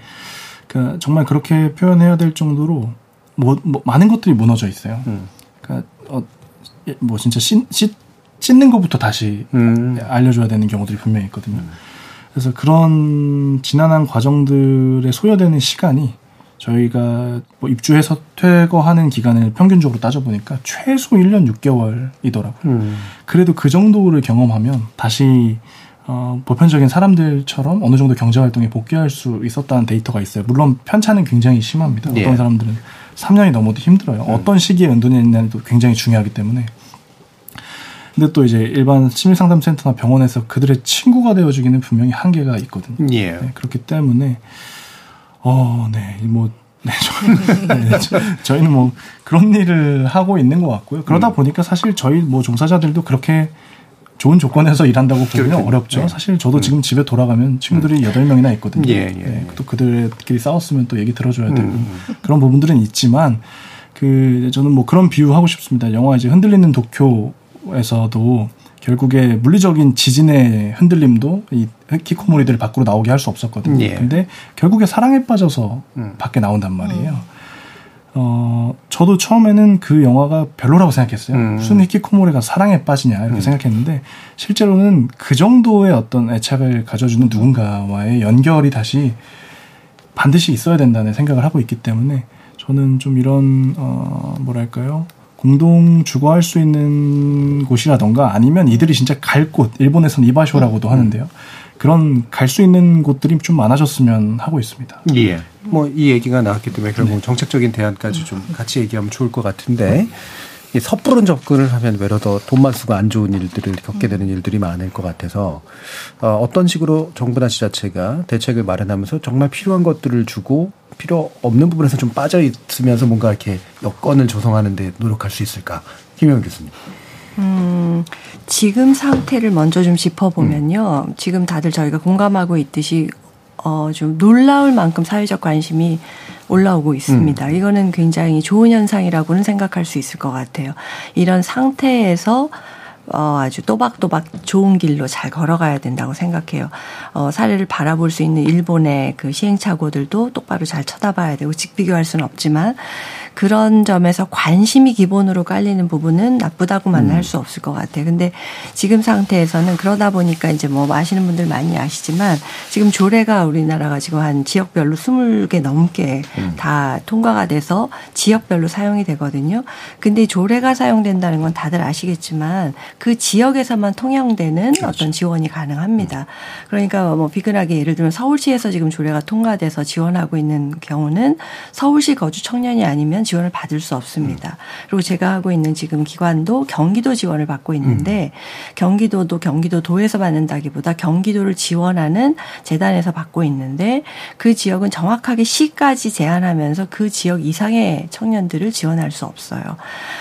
그러니까 정말 그렇게 표현해야 될 정도로 뭐, 뭐 많은 것들이 무너져 있어요. 음. 그러니까 어, 예, 뭐 진짜 씻, 씻, 씻 는 것부터 다시 음. 알려줘야 되는 경우들이 분명히 있거든요. 음. 그래서 그런 지난한 과정들에 소요되는 시간이 저희가 뭐 입주해서 퇴거하는 기간을 평균적으로 따져보니까 최소 1년 6개월이더라고요. 음. 그래도 그 정도를 경험하면 다시 어, 보편적인 사람들처럼 어느 정도 경제활동에 복귀할 수 있었다는 데이터가 있어요. 물론 편차는 굉장히 심합니다. 어떤 예. 사람들은 3년이 넘어도 힘들어요. 음. 어떤 시기에 있냐도 굉장히 중요하기 때문에. 근데 또 이제 일반 심리상담센터나 병원에서 그들의 친구가 되어주기는 분명히 한계가 있거든요. 예. 네, 그렇기 때문에 어, 네, 뭐, 네, 저희는, 네, 저 희는 뭐 그런 일을 하고 있는 것 같고요. 그러다 음. 보니까 사실 저희 뭐 종사자들도 그렇게 좋은 조건에서 일한다고 보기는. 어렵죠. 네. 사실 저도 음. 지금 집에 돌아가면 친구들이 음. 여덟 음. 명이나 있거든요. 예, 예, 네, 또 그들끼리 싸웠으면 또 얘기 들어줘야 되고 음. 그런 부분들은 있지만 그 저는 뭐 그런 비유 하고 싶습니다. 영화 이제 흔들리는 도쿄에서도 결국에 물리적인 지진의 흔들림도 이 키코모리들을 밖으로 나오게 할 수 없었거든요. 예. 근데 결국에 사랑에 빠져서 음. 밖에 나온단 말이에요. 음. 어, 저도 처음에는 그 영화가 별로라고 생각했어요. 음. 무슨 히키코모리가 사랑에 빠지냐 이렇게 음. 생각했는데 실제로는 그 정도의 어떤 애착을 가져주는 누군가와의 연결이 다시 반드시 있어야 된다는 생각을 하고 있기 때문에 저는 좀 이런 어 뭐랄까요 공동 주거할 수 있는 곳이라던가 아니면 이들이 진짜 갈 곳, 일본에서는 이바쇼라고도 음. 하는데요. 그런 갈 수 있는 곳들이 좀 많아졌으면 하고 있습니다. 예. 뭐 이 얘기가 나왔기 때문에 결국 네. 정책적인 대안까지 좀 같이 얘기하면 좋을 것 같은데 이 섣부른 접근을 하면 외려 더 돈만 쓰고 안 좋은 일들을 겪게 되는 일들이 많을 것 같아서 어, 어떤 식으로 정부나 지자체가 대책을 마련하면서 정말 필요한 것들을 주고 필요 없는 부분에서 좀 빠져 있으면서 뭔가 이렇게 여건을 조성하는데 노력할 수 있을까? 김영 교수님. 음, 지금 상태를 먼저 좀 짚어보면요. 음. 지금 다들 저희가 공감하고 있듯이 어, 좀 놀라울 만큼 사회적 관심이 올라오고 있습니다. 음. 이거는 굉장히 좋은 현상이라고는 생각할 수 있을 것 같아요. 이런 상태에서 어, 아주 또박또박 좋은 길로 잘 걸어가야 된다고 생각해요. 어, 사례를 바라볼 수 있는 일본의 그 시행착오들도 똑바로 잘 쳐다봐야 되고 직비교할 수는 없지만 그런 점에서 관심이 기본으로 깔리는 부분은 나쁘다고만 음. 할수 없을 것 같아요. 근데 지금 상태에서는 그러다 보니까 이제 뭐 아시는 분들 많이 아시지만 지금 조례가 우리나라가 지금 한 지역별로 20개 넘게 음. 다 통과가 돼서 지역별로 사용이 되거든요. 근데 조례가 사용된다는 건 다들 아시겠지만 그 지역에서만 통용되는 그렇죠. 어떤 지원이 가능합니다. 그러니까 뭐 비근하게 예를 들면 서울시에서 지금 조례가 통과돼서 지원하고 있는 경우는 서울시 거주 청년이 아니면 지원을 받을 수 없습니다. 그리고 제가 하고 있는 지금 기관도 경기도 지원을 받고 있는데 경기도도 경기도 도에서 받는다기보다 경기도를 지원하는 재단에서 받고 있는데 그 지역은 정확하게 시까지 제한하면서 그 지역 이상의 청년들을 지원할 수 없어요.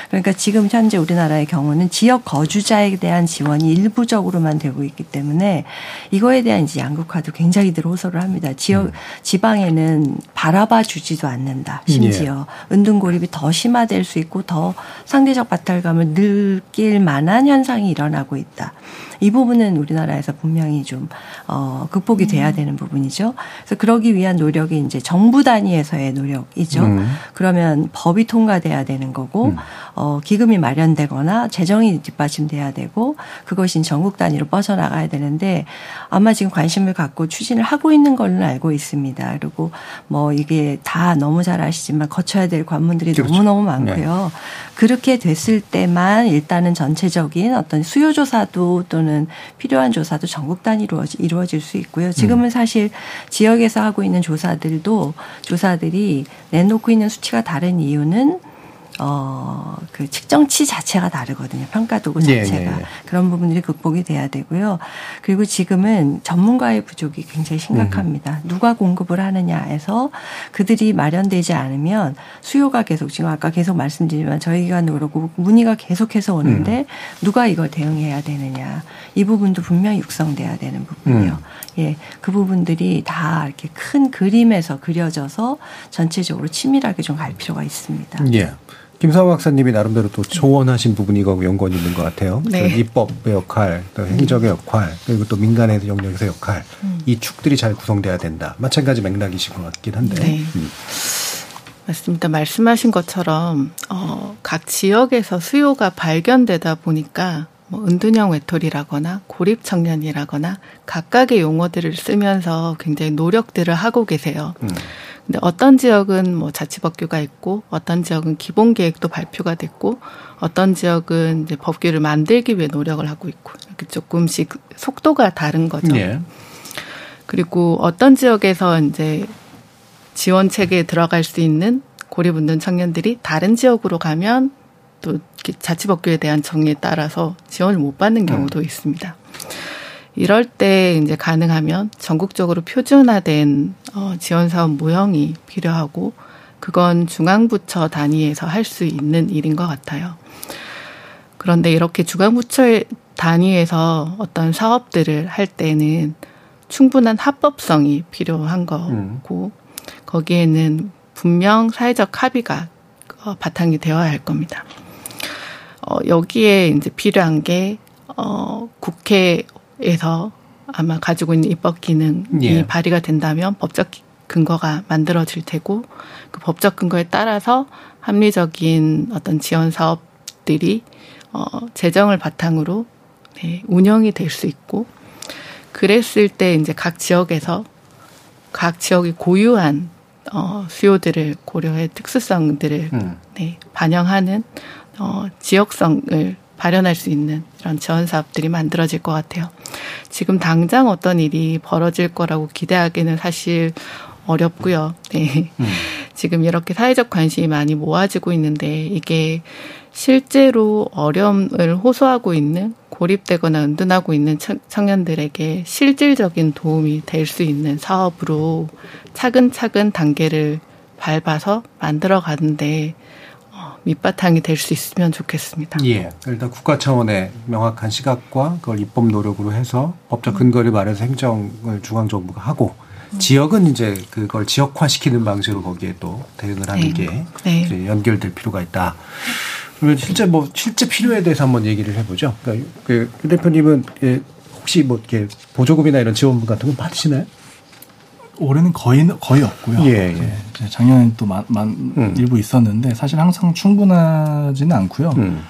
그러니까 지금 현재 우리나라의 경우는 지역 거주 자에 대한 지원이 일부적으로만 되고 있기 때문에 이거에 대한 이제 양극화도 굉장히 늘 호소를 합니다. 지역 음. 지방에는 바라봐 주지도 않는다. 심지어 예. 은둔 고립이 더 심화될 수 있고 더 상대적 박탈감을 느낄 만한 현상이 일어나고 있다. 이 부분은 우리나라에서 분명히 좀 어, 극복이 돼야 음. 되는 부분이죠. 그래서 그러기 위한 노력이 이제 정부 단위에서의 노력이죠. 음. 그러면 법이 통과돼야 되는 거고 음. 어, 기금이 마련되거나 재정이 뒷받침돼야 되고 그것이 전국 단위로 뻗어나가야 되는데 아마 지금 관심을 갖고 추진을 하고 있는 걸로 알고 있습니다. 그리고 뭐 이게 다 너무 잘 아시지만 거쳐야 될 관문들이 그렇죠. 너무너무 많고요. 네. 그렇게 됐을 때만 일단은 전체적인 어떤 수요 조사도 또는 필요한 조사도 전국 단위로 이루어질 수 있고요. 지금은 음. 사실 지역에서 하고 있는 조사들도 조사들이 내놓고 있는 수치가 다른 이유는 어, 그 측정치 자체가 다르거든요. 평가 도구 예, 자체가. 예, 예, 예. 그런 부분들이 극복이 돼야 되고요. 그리고 지금은 전문가의 부족이 굉장히 심각합니다. 음. 누가 공급을 하느냐에서 그들이 마련되지 않으면 수요가 계속 지금 아까 계속 말씀드리지만 저희가 그러고 문의가 계속해서 오는데 음. 누가 이걸 대응해야 되느냐. 이 부분도 분명히 육성돼야 되는 부분이요. 음. 예. 그 부분들이 다 이렇게 큰 그림에서 그려져서 전체적으로 치밀하게 좀 갈 필요가 있습니다. 예. 김사호 박사님이 나름대로 또 조언하신 부분이 이거 연관이 있는 것 같아요. 네. 입법의 역할, 또 행정의 역할, 그리고 또 민간의 영역에서 역할, 음. 이 축들이 잘 구성돼야 된다. 마찬가지 맥락이신 것 같긴 한데. 네. 음. 맞습니다. 말씀하신 것처럼 어, 각 지역에서 수요가 발견되다 보니까 뭐 은둔형 외톨이라거나 고립 청년이라거나 각각의 용어들을 쓰면서 굉장히 노력들을 하고 계세요. 음. 근데 어떤 지역은 뭐 자치법규가 있고 어떤 지역은 기본 계획도 발표가 됐고 어떤 지역은 이제 법규를 만들기 위해 노력을 하고 있고 이렇게 조금씩 속도가 다른 거죠. 예. 그리고 어떤 지역에서 이제 지원 체계에 들어갈 수 있는 고립운둔 청년들이 다른 지역으로 가면 또 자치법규에 대한 정의에 따라서 지원을 못 받는 경우도 음. 있습니다. 이럴 때 이제 가능하면 전국적으로 표준화된 어, 지원 사업 모형이 필요하고 그건 중앙부처 단위에서 할 수 있는 일인 것 같아요. 그런데 이렇게 중앙부처 단위에서 어떤 사업들을 할 때는 충분한 합법성이 필요한 거고 음. 거기에는 분명 사회적 합의가 어, 바탕이 되어야 할 겁니다. 어, 여기에 이제 필요한 게 어, 국회 에서 아마 가지고 있는 입법 기능이 예. 발휘가 된다면 법적 근거가 만들어질 테고 그 법적 근거에 따라서 합리적인 어떤 지원 사업들이 어 재정을 바탕으로 네, 운영이 될 수 있고 그랬을 때 이제 각 지역에서 각 지역이 고유한 어 수요들을 고려해 특수성들을 음. 네, 반영하는 어 지역성을 발현할 수 있는 이런 지원 사업들이 만들어질 것 같아요. 지금 당장 어떤 일이 벌어질 거라고 기대하기는 사실 어렵고요. 네. 음. (laughs) 지금 이렇게 사회적 관심이 많이 모아지고 있는데 이게 실제로 어려움을 호소하고 있는 고립되거나 은둔하고 있는 청년들에게 실질적인 도움이 될 수 있는 사업으로 차근차근 단계를 밟아서 만들어 가는데 어, 밑바탕이 될 수 있으면 좋겠습니다. 예. 일단 국가 차원의 명확한 시각과 그걸 입법 노력으로 해서 법적 근거를 말해서 행정을 중앙 정부가 하고 지역은 이제 그걸 지역화시키는 방식으로 거기에 또 대응을 하는 네. 게 네. 연결될 필요가 있다. 그러면 실제 뭐 실제 필요에 대해서 한번 얘기를 해보죠. 그러니까 그 대표님은 예, 혹시 뭐 이렇게 보조금이나 이런 지원금 같은 거 받으시나요? 올해는 거의 거의 없고요. 예, 예. 작년엔 또 만, 만 음. 일부 있었는데 사실 항상 충분하지는 않고요. 음.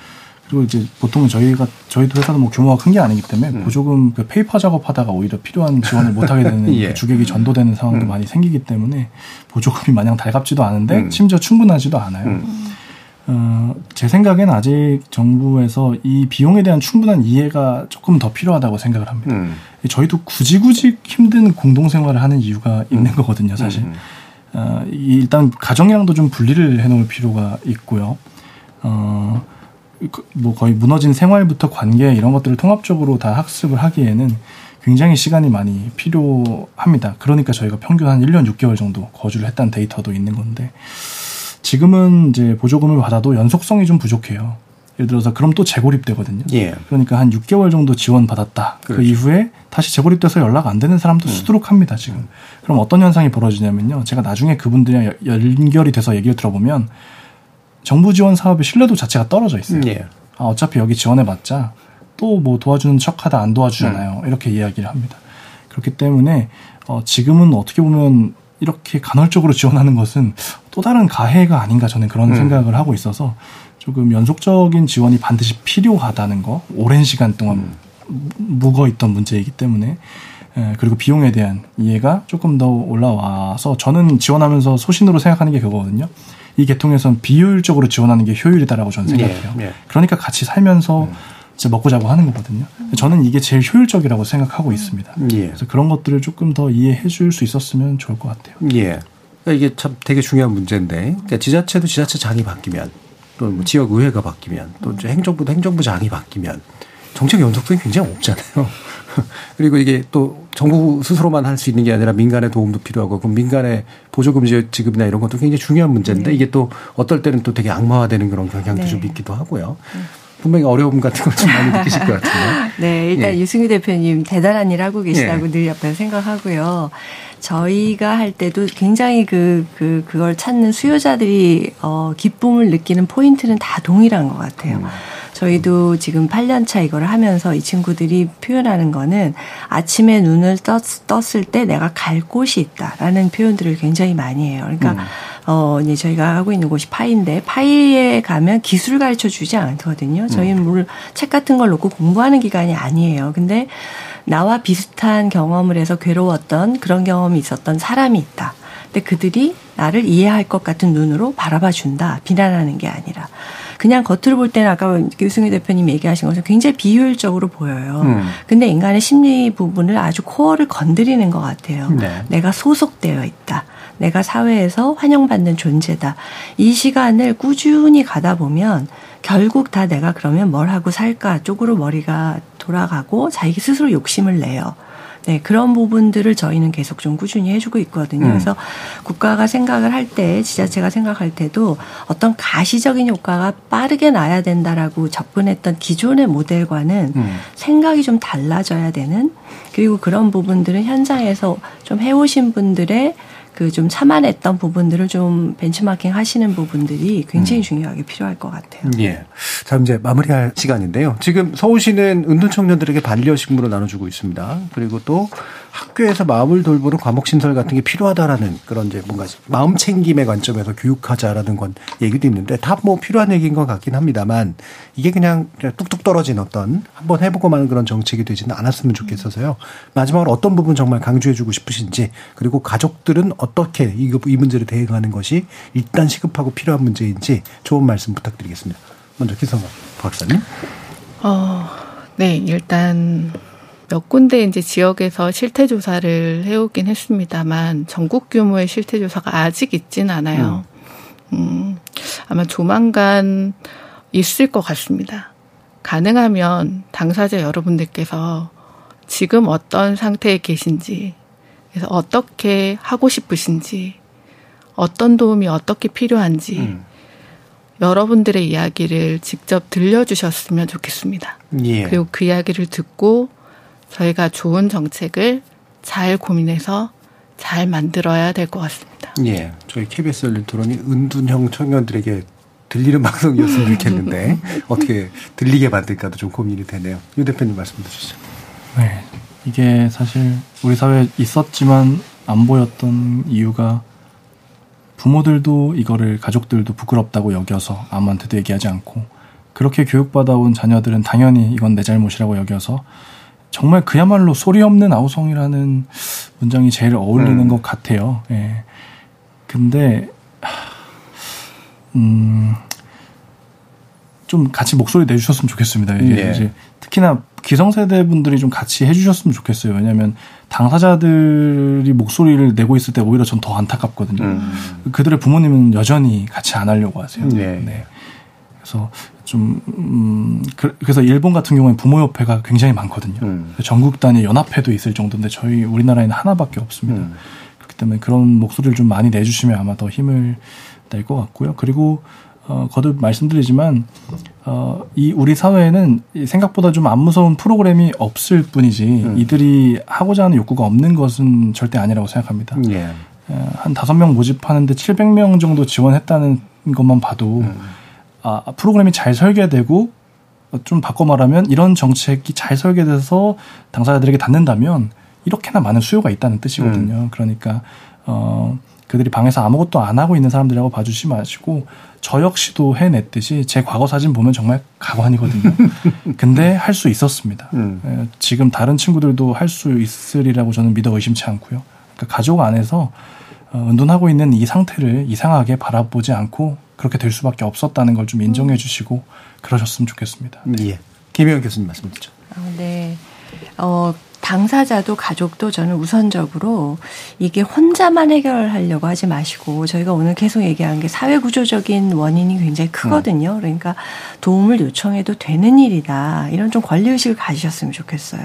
그리고 이제 보통 저희가 저희도 회사도 뭐 규모가 큰 게 아니기 때문에 음. 보조금 그 paper 작업하다가 오히려 필요한 지원을 못 하게 되는 (laughs) 예. 그 주객이 전도되는 상황도 음. 많이 생기기 때문에 보조금이 마냥 달갑지도 않은데 음. 심지어 충분하지도 않아요. 음. 어, 제 생각엔 아직 정부에서 이 비용에 대한 충분한 이해가 조금 더 필요하다고 생각을 합니다. 음. 저희도 굳이 굳이 힘든 공동생활을 하는 이유가 있는 음. 거거든요, 사실. 음. 어, 일단 가정이랑도 좀 분리를 해놓을 필요가 있고요. 어, 그, 뭐 거의 무너진 생활부터 관계 이런 것들을 통합적으로 다 학습을 하기에는 굉장히 시간이 많이 필요합니다. 그러니까 저희가 평균 한 1년 6개월 정도 거주를 했다는 데이터도 있는 건데, 지금은 이제 보조금을 받아도 연속성이 좀 부족해요. 예를 들어서 그럼 또 재고립되거든요. 예. 그러니까 한 6개월 정도 지원 받았다. 그 그렇죠. 그 이후에 다시 재고립돼서 연락 안 되는 사람도 음. 수두룩합니다 지금. 음. 그럼 어떤 현상이 벌어지냐면요. 제가 나중에 그분들이랑 연결이 돼서 얘기를 들어보면 정부 지원 사업의 신뢰도 자체가 떨어져 있어요. 예. 아, 어차피 여기 지원해봤자 또 뭐 도와주는 척하다 안 도와주잖아요. 음. 이렇게 이야기를 합니다. 그렇기 때문에 어, 지금은 어떻게 보면 이렇게 간헐적으로 지원하는 것은 또 다른 가해가 아닌가 저는 그런 음. 생각을 하고 있어서 조금 연속적인 지원이 반드시 필요하다는 거 오랜 시간 동안 음. 묵어 있던 문제이기 때문에 에, 그리고 비용에 대한 이해가 조금 더 올라와서 저는 지원하면서 소신으로 생각하는 게 그거거든요. 이 계통에선 비효율적으로 지원하는 게 효율이다라고 저는 생각해요. 예, 예. 그러니까 같이 살면서 음. 이제 먹고 자고 하는 거거든요. 저는 이게 제일 효율적이라고 생각하고 있습니다. 예. 그래서 그런 것들을 조금 더 이해해 줄 수 있었으면 좋을 것 같아요. 예. 그러니까 이게 참 되게 중요한 문제인데 그러니까 지자체도 지자체장이 바뀌면 또뭐 음. 지역 의회가 바뀌면 또 행정부도 행정부장이 바뀌면 정책 연속성이 굉장히 없잖아요. (laughs) 그리고 이게 또 정부 스스로만 할 수 있는 게 아니라 민간의 도움도 필요하고 그럼 민간의 보조금 지급이나 이런 것도 굉장히 중요한 문제인데 네. 이게 또 어떨 때는 또 되게 악마화되는 그런 경향도 네. 좀 있기도 하고요. 네. 분명히 어려움 같은 걸 좀 많이 느끼실 것 같은데. (laughs) 네, 일단 예. 유승규 대표님 대단한 일 하고 계시다고 예. 늘 옆에 생각하고요. 저희가 할 때도 굉장히 그, 그, 그걸 찾는 수요자들이, 어, 기쁨을 느끼는 포인트는 다 동일한 것 같아요. 음. 저희도 지금 8년 차 이걸 하면서 이 친구들이 표현하는 거는 아침에 눈을 떴, 떴을 때 내가 갈 곳이 있다라는 표현들을 굉장히 많이 해요. 그러니까 음. 어, 이제 저희가 하고 있는 곳이 파이인데 파이에 가면 기술 가르쳐 주지 않거든요. 저희는 음. 책 같은 걸 놓고 공부하는 기간이 아니에요. 근데 나와 비슷한 경험을 해서 괴로웠던 그런 경험이 있었던 사람이 있다. 근데 그들이 나를 이해할 것 같은 눈으로 바라봐 준다. 비난하는 게 아니라. 그냥 겉으로 볼 때는 아까 유승희 대표님 얘기하신 것처럼 굉장히 비효율적으로 보여요. 음. 근데 인간의 심리 부분을 아주 코어를 건드리는 것 같아요. 네. 내가 소속되어 있다. 내가 사회에서 환영받는 존재다. 이 시간을 꾸준히 가다 보면 결국 다 내가 그러면 뭘 하고 살까 쪽으로 머리가 돌아가고 자기 스스로 욕심을 내요. 네, 그런 부분들을 저희는 계속 좀 꾸준히 해주고 있거든요. 음. 그래서 국가가 생각을 할 때, 지자체가 생각할 때도 어떤 가시적인 효과가 빠르게 나야 된다라고 접근했던 기존의 모델과는 음. 생각이 좀 달라져야 되는 그리고 그런 부분들은 현장에서 좀 해오신 분들의 그 좀 참아냈던 부분들을 좀 벤치마킹 하시는 부분들이 굉장히 음. 중요하게 필요할 것 같아요. 예. 자, 이제 마무리할 시간인데요. 지금 서울시는 은둔 청년들에게 반려 식물을 나눠주고 있습니다. 그리고 또 학교에서 마음을 돌보는 과목 신설 같은 게 필요하다라는 그런 이제 뭔가 마음 챙김의 관점에서 교육하자라는 건 얘기도 있는데 다 뭐 필요한 얘기인 것 같긴 합니다만 이게 그냥 뚝뚝 떨어진 어떤 한번 해보고 마는 그런 정책이 되지는 않았으면 좋겠어서요. 마지막으로 어떤 부분 정말 강조해주고 싶으신지 그리고 가족들은 어떻게 이, 이 문제를 대응하는 것이 일단 시급하고 필요한 문제인지 좋은 말씀 부탁드리겠습니다. 먼저 기성박 박사님. 어, 네, 일단 몇 군데 이제 지역에서 실태 조사를 해오긴 했습니다만 전국 규모의 실태 조사가 아직 있진 않아요. 음, 음 아마 조만간 있을 것 같습니다. 가능하면 당사자 여러분들께서 지금 어떤 상태에 계신지, 그래서 어떻게 하고 싶으신지, 어떤 도움이 어떻게 필요한지, 음. 여러분들의 이야기를 직접 들려주셨으면 좋겠습니다. 예. 그리고 그 이야기를 듣고 저희가 좋은 정책을 잘 고민해서 잘 만들어야 될 것 같습니다. 예. 저희 KBS 열린 토론이 은둔형 청년들에게 들리는 (laughs) 방송이었으면 좋겠는데 어떻게 들리게 만들까도 좀 고민이 되네요. 유 대표님 말씀 주시죠. 네. 이게 사실 우리 사회에 있었지만 안 보였던 이유가 부모들도 이거를 가족들도 부끄럽다고 여겨서 아무한테도 얘기하지 않고 그렇게 교육받아온 자녀들은 당연히 이건 내 잘못이라고 여겨서 정말 그야말로 소리 없는 아우성이라는 문장이 제일 어울리는 음. 것 같아요. 예. 근데 음, 좀 같이 목소리 내주셨으면 좋겠습니다. 이게 예. 이제 특히나 기성세대 분들이 좀 같이 해주셨으면 좋겠어요. 왜냐하면 당사자들이 목소리를 내고 있을 때 오히려 전 더 안타깝거든요. 음. 그들의 부모님은 여전히 같이 안 하려고 하세요. 네. 네. 그래서 좀, 음, 그, 래서 일본 같은 경우에 부모협회가 굉장히 많거든요. 음. 전국 단위 연합회도 있을 정도인데 저희 우리나라에는 하나밖에 없습니다. 음. 그렇기 때문에 그런 목소리를 좀 많이 내주시면 아마 더 힘을 낼 것 같고요. 그리고 어, 거듭 말씀드리지만 어, 이 우리 사회에는 생각보다 좀 안 무서운 프로그램이 없을 뿐이지 음. 이들이 하고자 하는 욕구가 없는 것은 절대 아니라고 생각합니다. 예. 한 다섯 명 모집하는데 700명 정도 지원했다는 것만 봐도 음. 아, 프로그램이 잘 설계되고 좀 바꿔 말하면 이런 정책이 잘 설계돼서 당사자들에게 닿는다면 이렇게나 많은 수요가 있다는 뜻이거든요. 음. 그러니까 어 그들이 방에서 아무것도 안 하고 있는 사람들이라고 봐주지 마시고 저 역시도 해냈듯이 제 과거 사진 보면 정말 가관이거든요. (laughs) 근데 할 수 있었습니다. 음. 예, 지금 다른 친구들도 할 수 있으리라고 저는 믿어 의심치 않고요. 그러니까 가족 안에서 어, 은둔하고 있는 이 상태를 이상하게 바라보지 않고 그렇게 될 수밖에 없었다는 걸 좀 인정해 주시고 그러셨으면 좋겠습니다. 네. 예. 김혜영 교수님 말씀 드죠. 아, 네. 어, 당사자도 가족도 저는 우선적으로 이게 혼자만 해결하려고 하지 마시고 저희가 오늘 계속 얘기한 게 사회 구조적인 원인이 굉장히 크거든요. 음. 그러니까 도움을 요청해도 되는 일이다. 이런 좀 권리 의식을 가지셨으면 좋겠어요.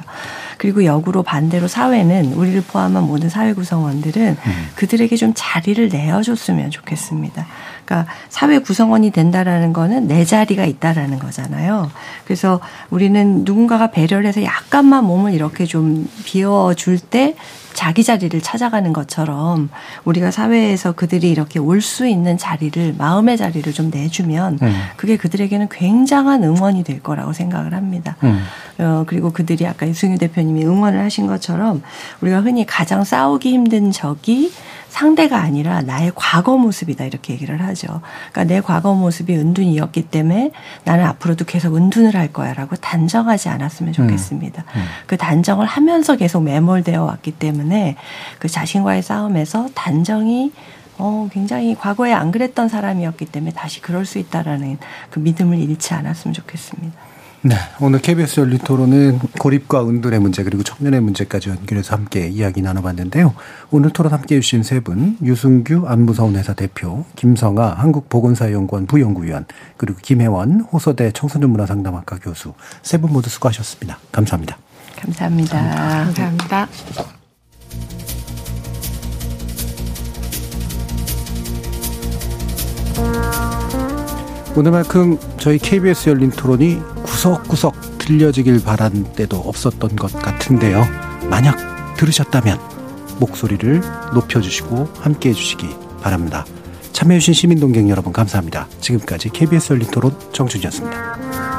그리고 역으로 반대로 사회는 우리를 포함한 모든 사회 구성원들은 음. 그들에게 좀 자리를 내어줬으면 좋겠습니다. 그러니까 사회 구성원이 된다라는 거는 내 자리가 있다라는 거잖아요. 그래서 우리는 누군가가 배려를 해서 약간만 몸을 이렇게 좀 비워줄 때 자기 자리를 찾아가는 것처럼 우리가 사회에서 그들이 이렇게 올 수 있는 자리를 마음의 자리를 좀 내주면 음. 그게 그들에게는 굉장한 응원이 될 거라고 생각을 합니다. 음. 어, 그리고 그들이 아까 유승유 대표님이 응원을 하신 것처럼 우리가 흔히 가장 싸우기 힘든 적이 상대가 아니라 나의 과거 모습이다 이렇게 얘기를 하죠. 그러니까 내 과거 모습이 은둔이었기 때문에 나는 앞으로도 계속 은둔을 할 거야라고 단정하지 않았으면 좋겠습니다. 음. 음. 그 단정을 하면서 계속 매몰되어 왔기 때문에 그 자신과의 싸움에서 단정이 어, 굉장히 과거에 안 그랬던 사람이었기 때문에 다시 그럴 수 있다라는 그 믿음을 잃지 않았으면 좋겠습니다. 네, 오늘 KBS 열린 토론은 고립과 은둔의 문제 그리고 청년의 문제까지 연결해서 함께 이야기 나눠봤는데요. 오늘 토론 함께 해주신 세 분, 유승규 안무서운 회사 대표, 김성아 한국보건사연구원 부연구위원, 그리고 김혜원 호서대 청소년문화상담학과 교수 세 분 모두 수고하셨습니다. 감사합니다. 감사합니다. 감사합니다. 오늘만큼 저희 KBS 열린 토론이 구석구석 들려지길 바란 때도 없었던 것 같은데요. 만약 들으셨다면 목소리를 높여주시고 함께 해주시기 바랍니다. 참여해주신 시민동객 여러분 감사합니다. 지금까지 KBS 열린 토론 정준이었습니다.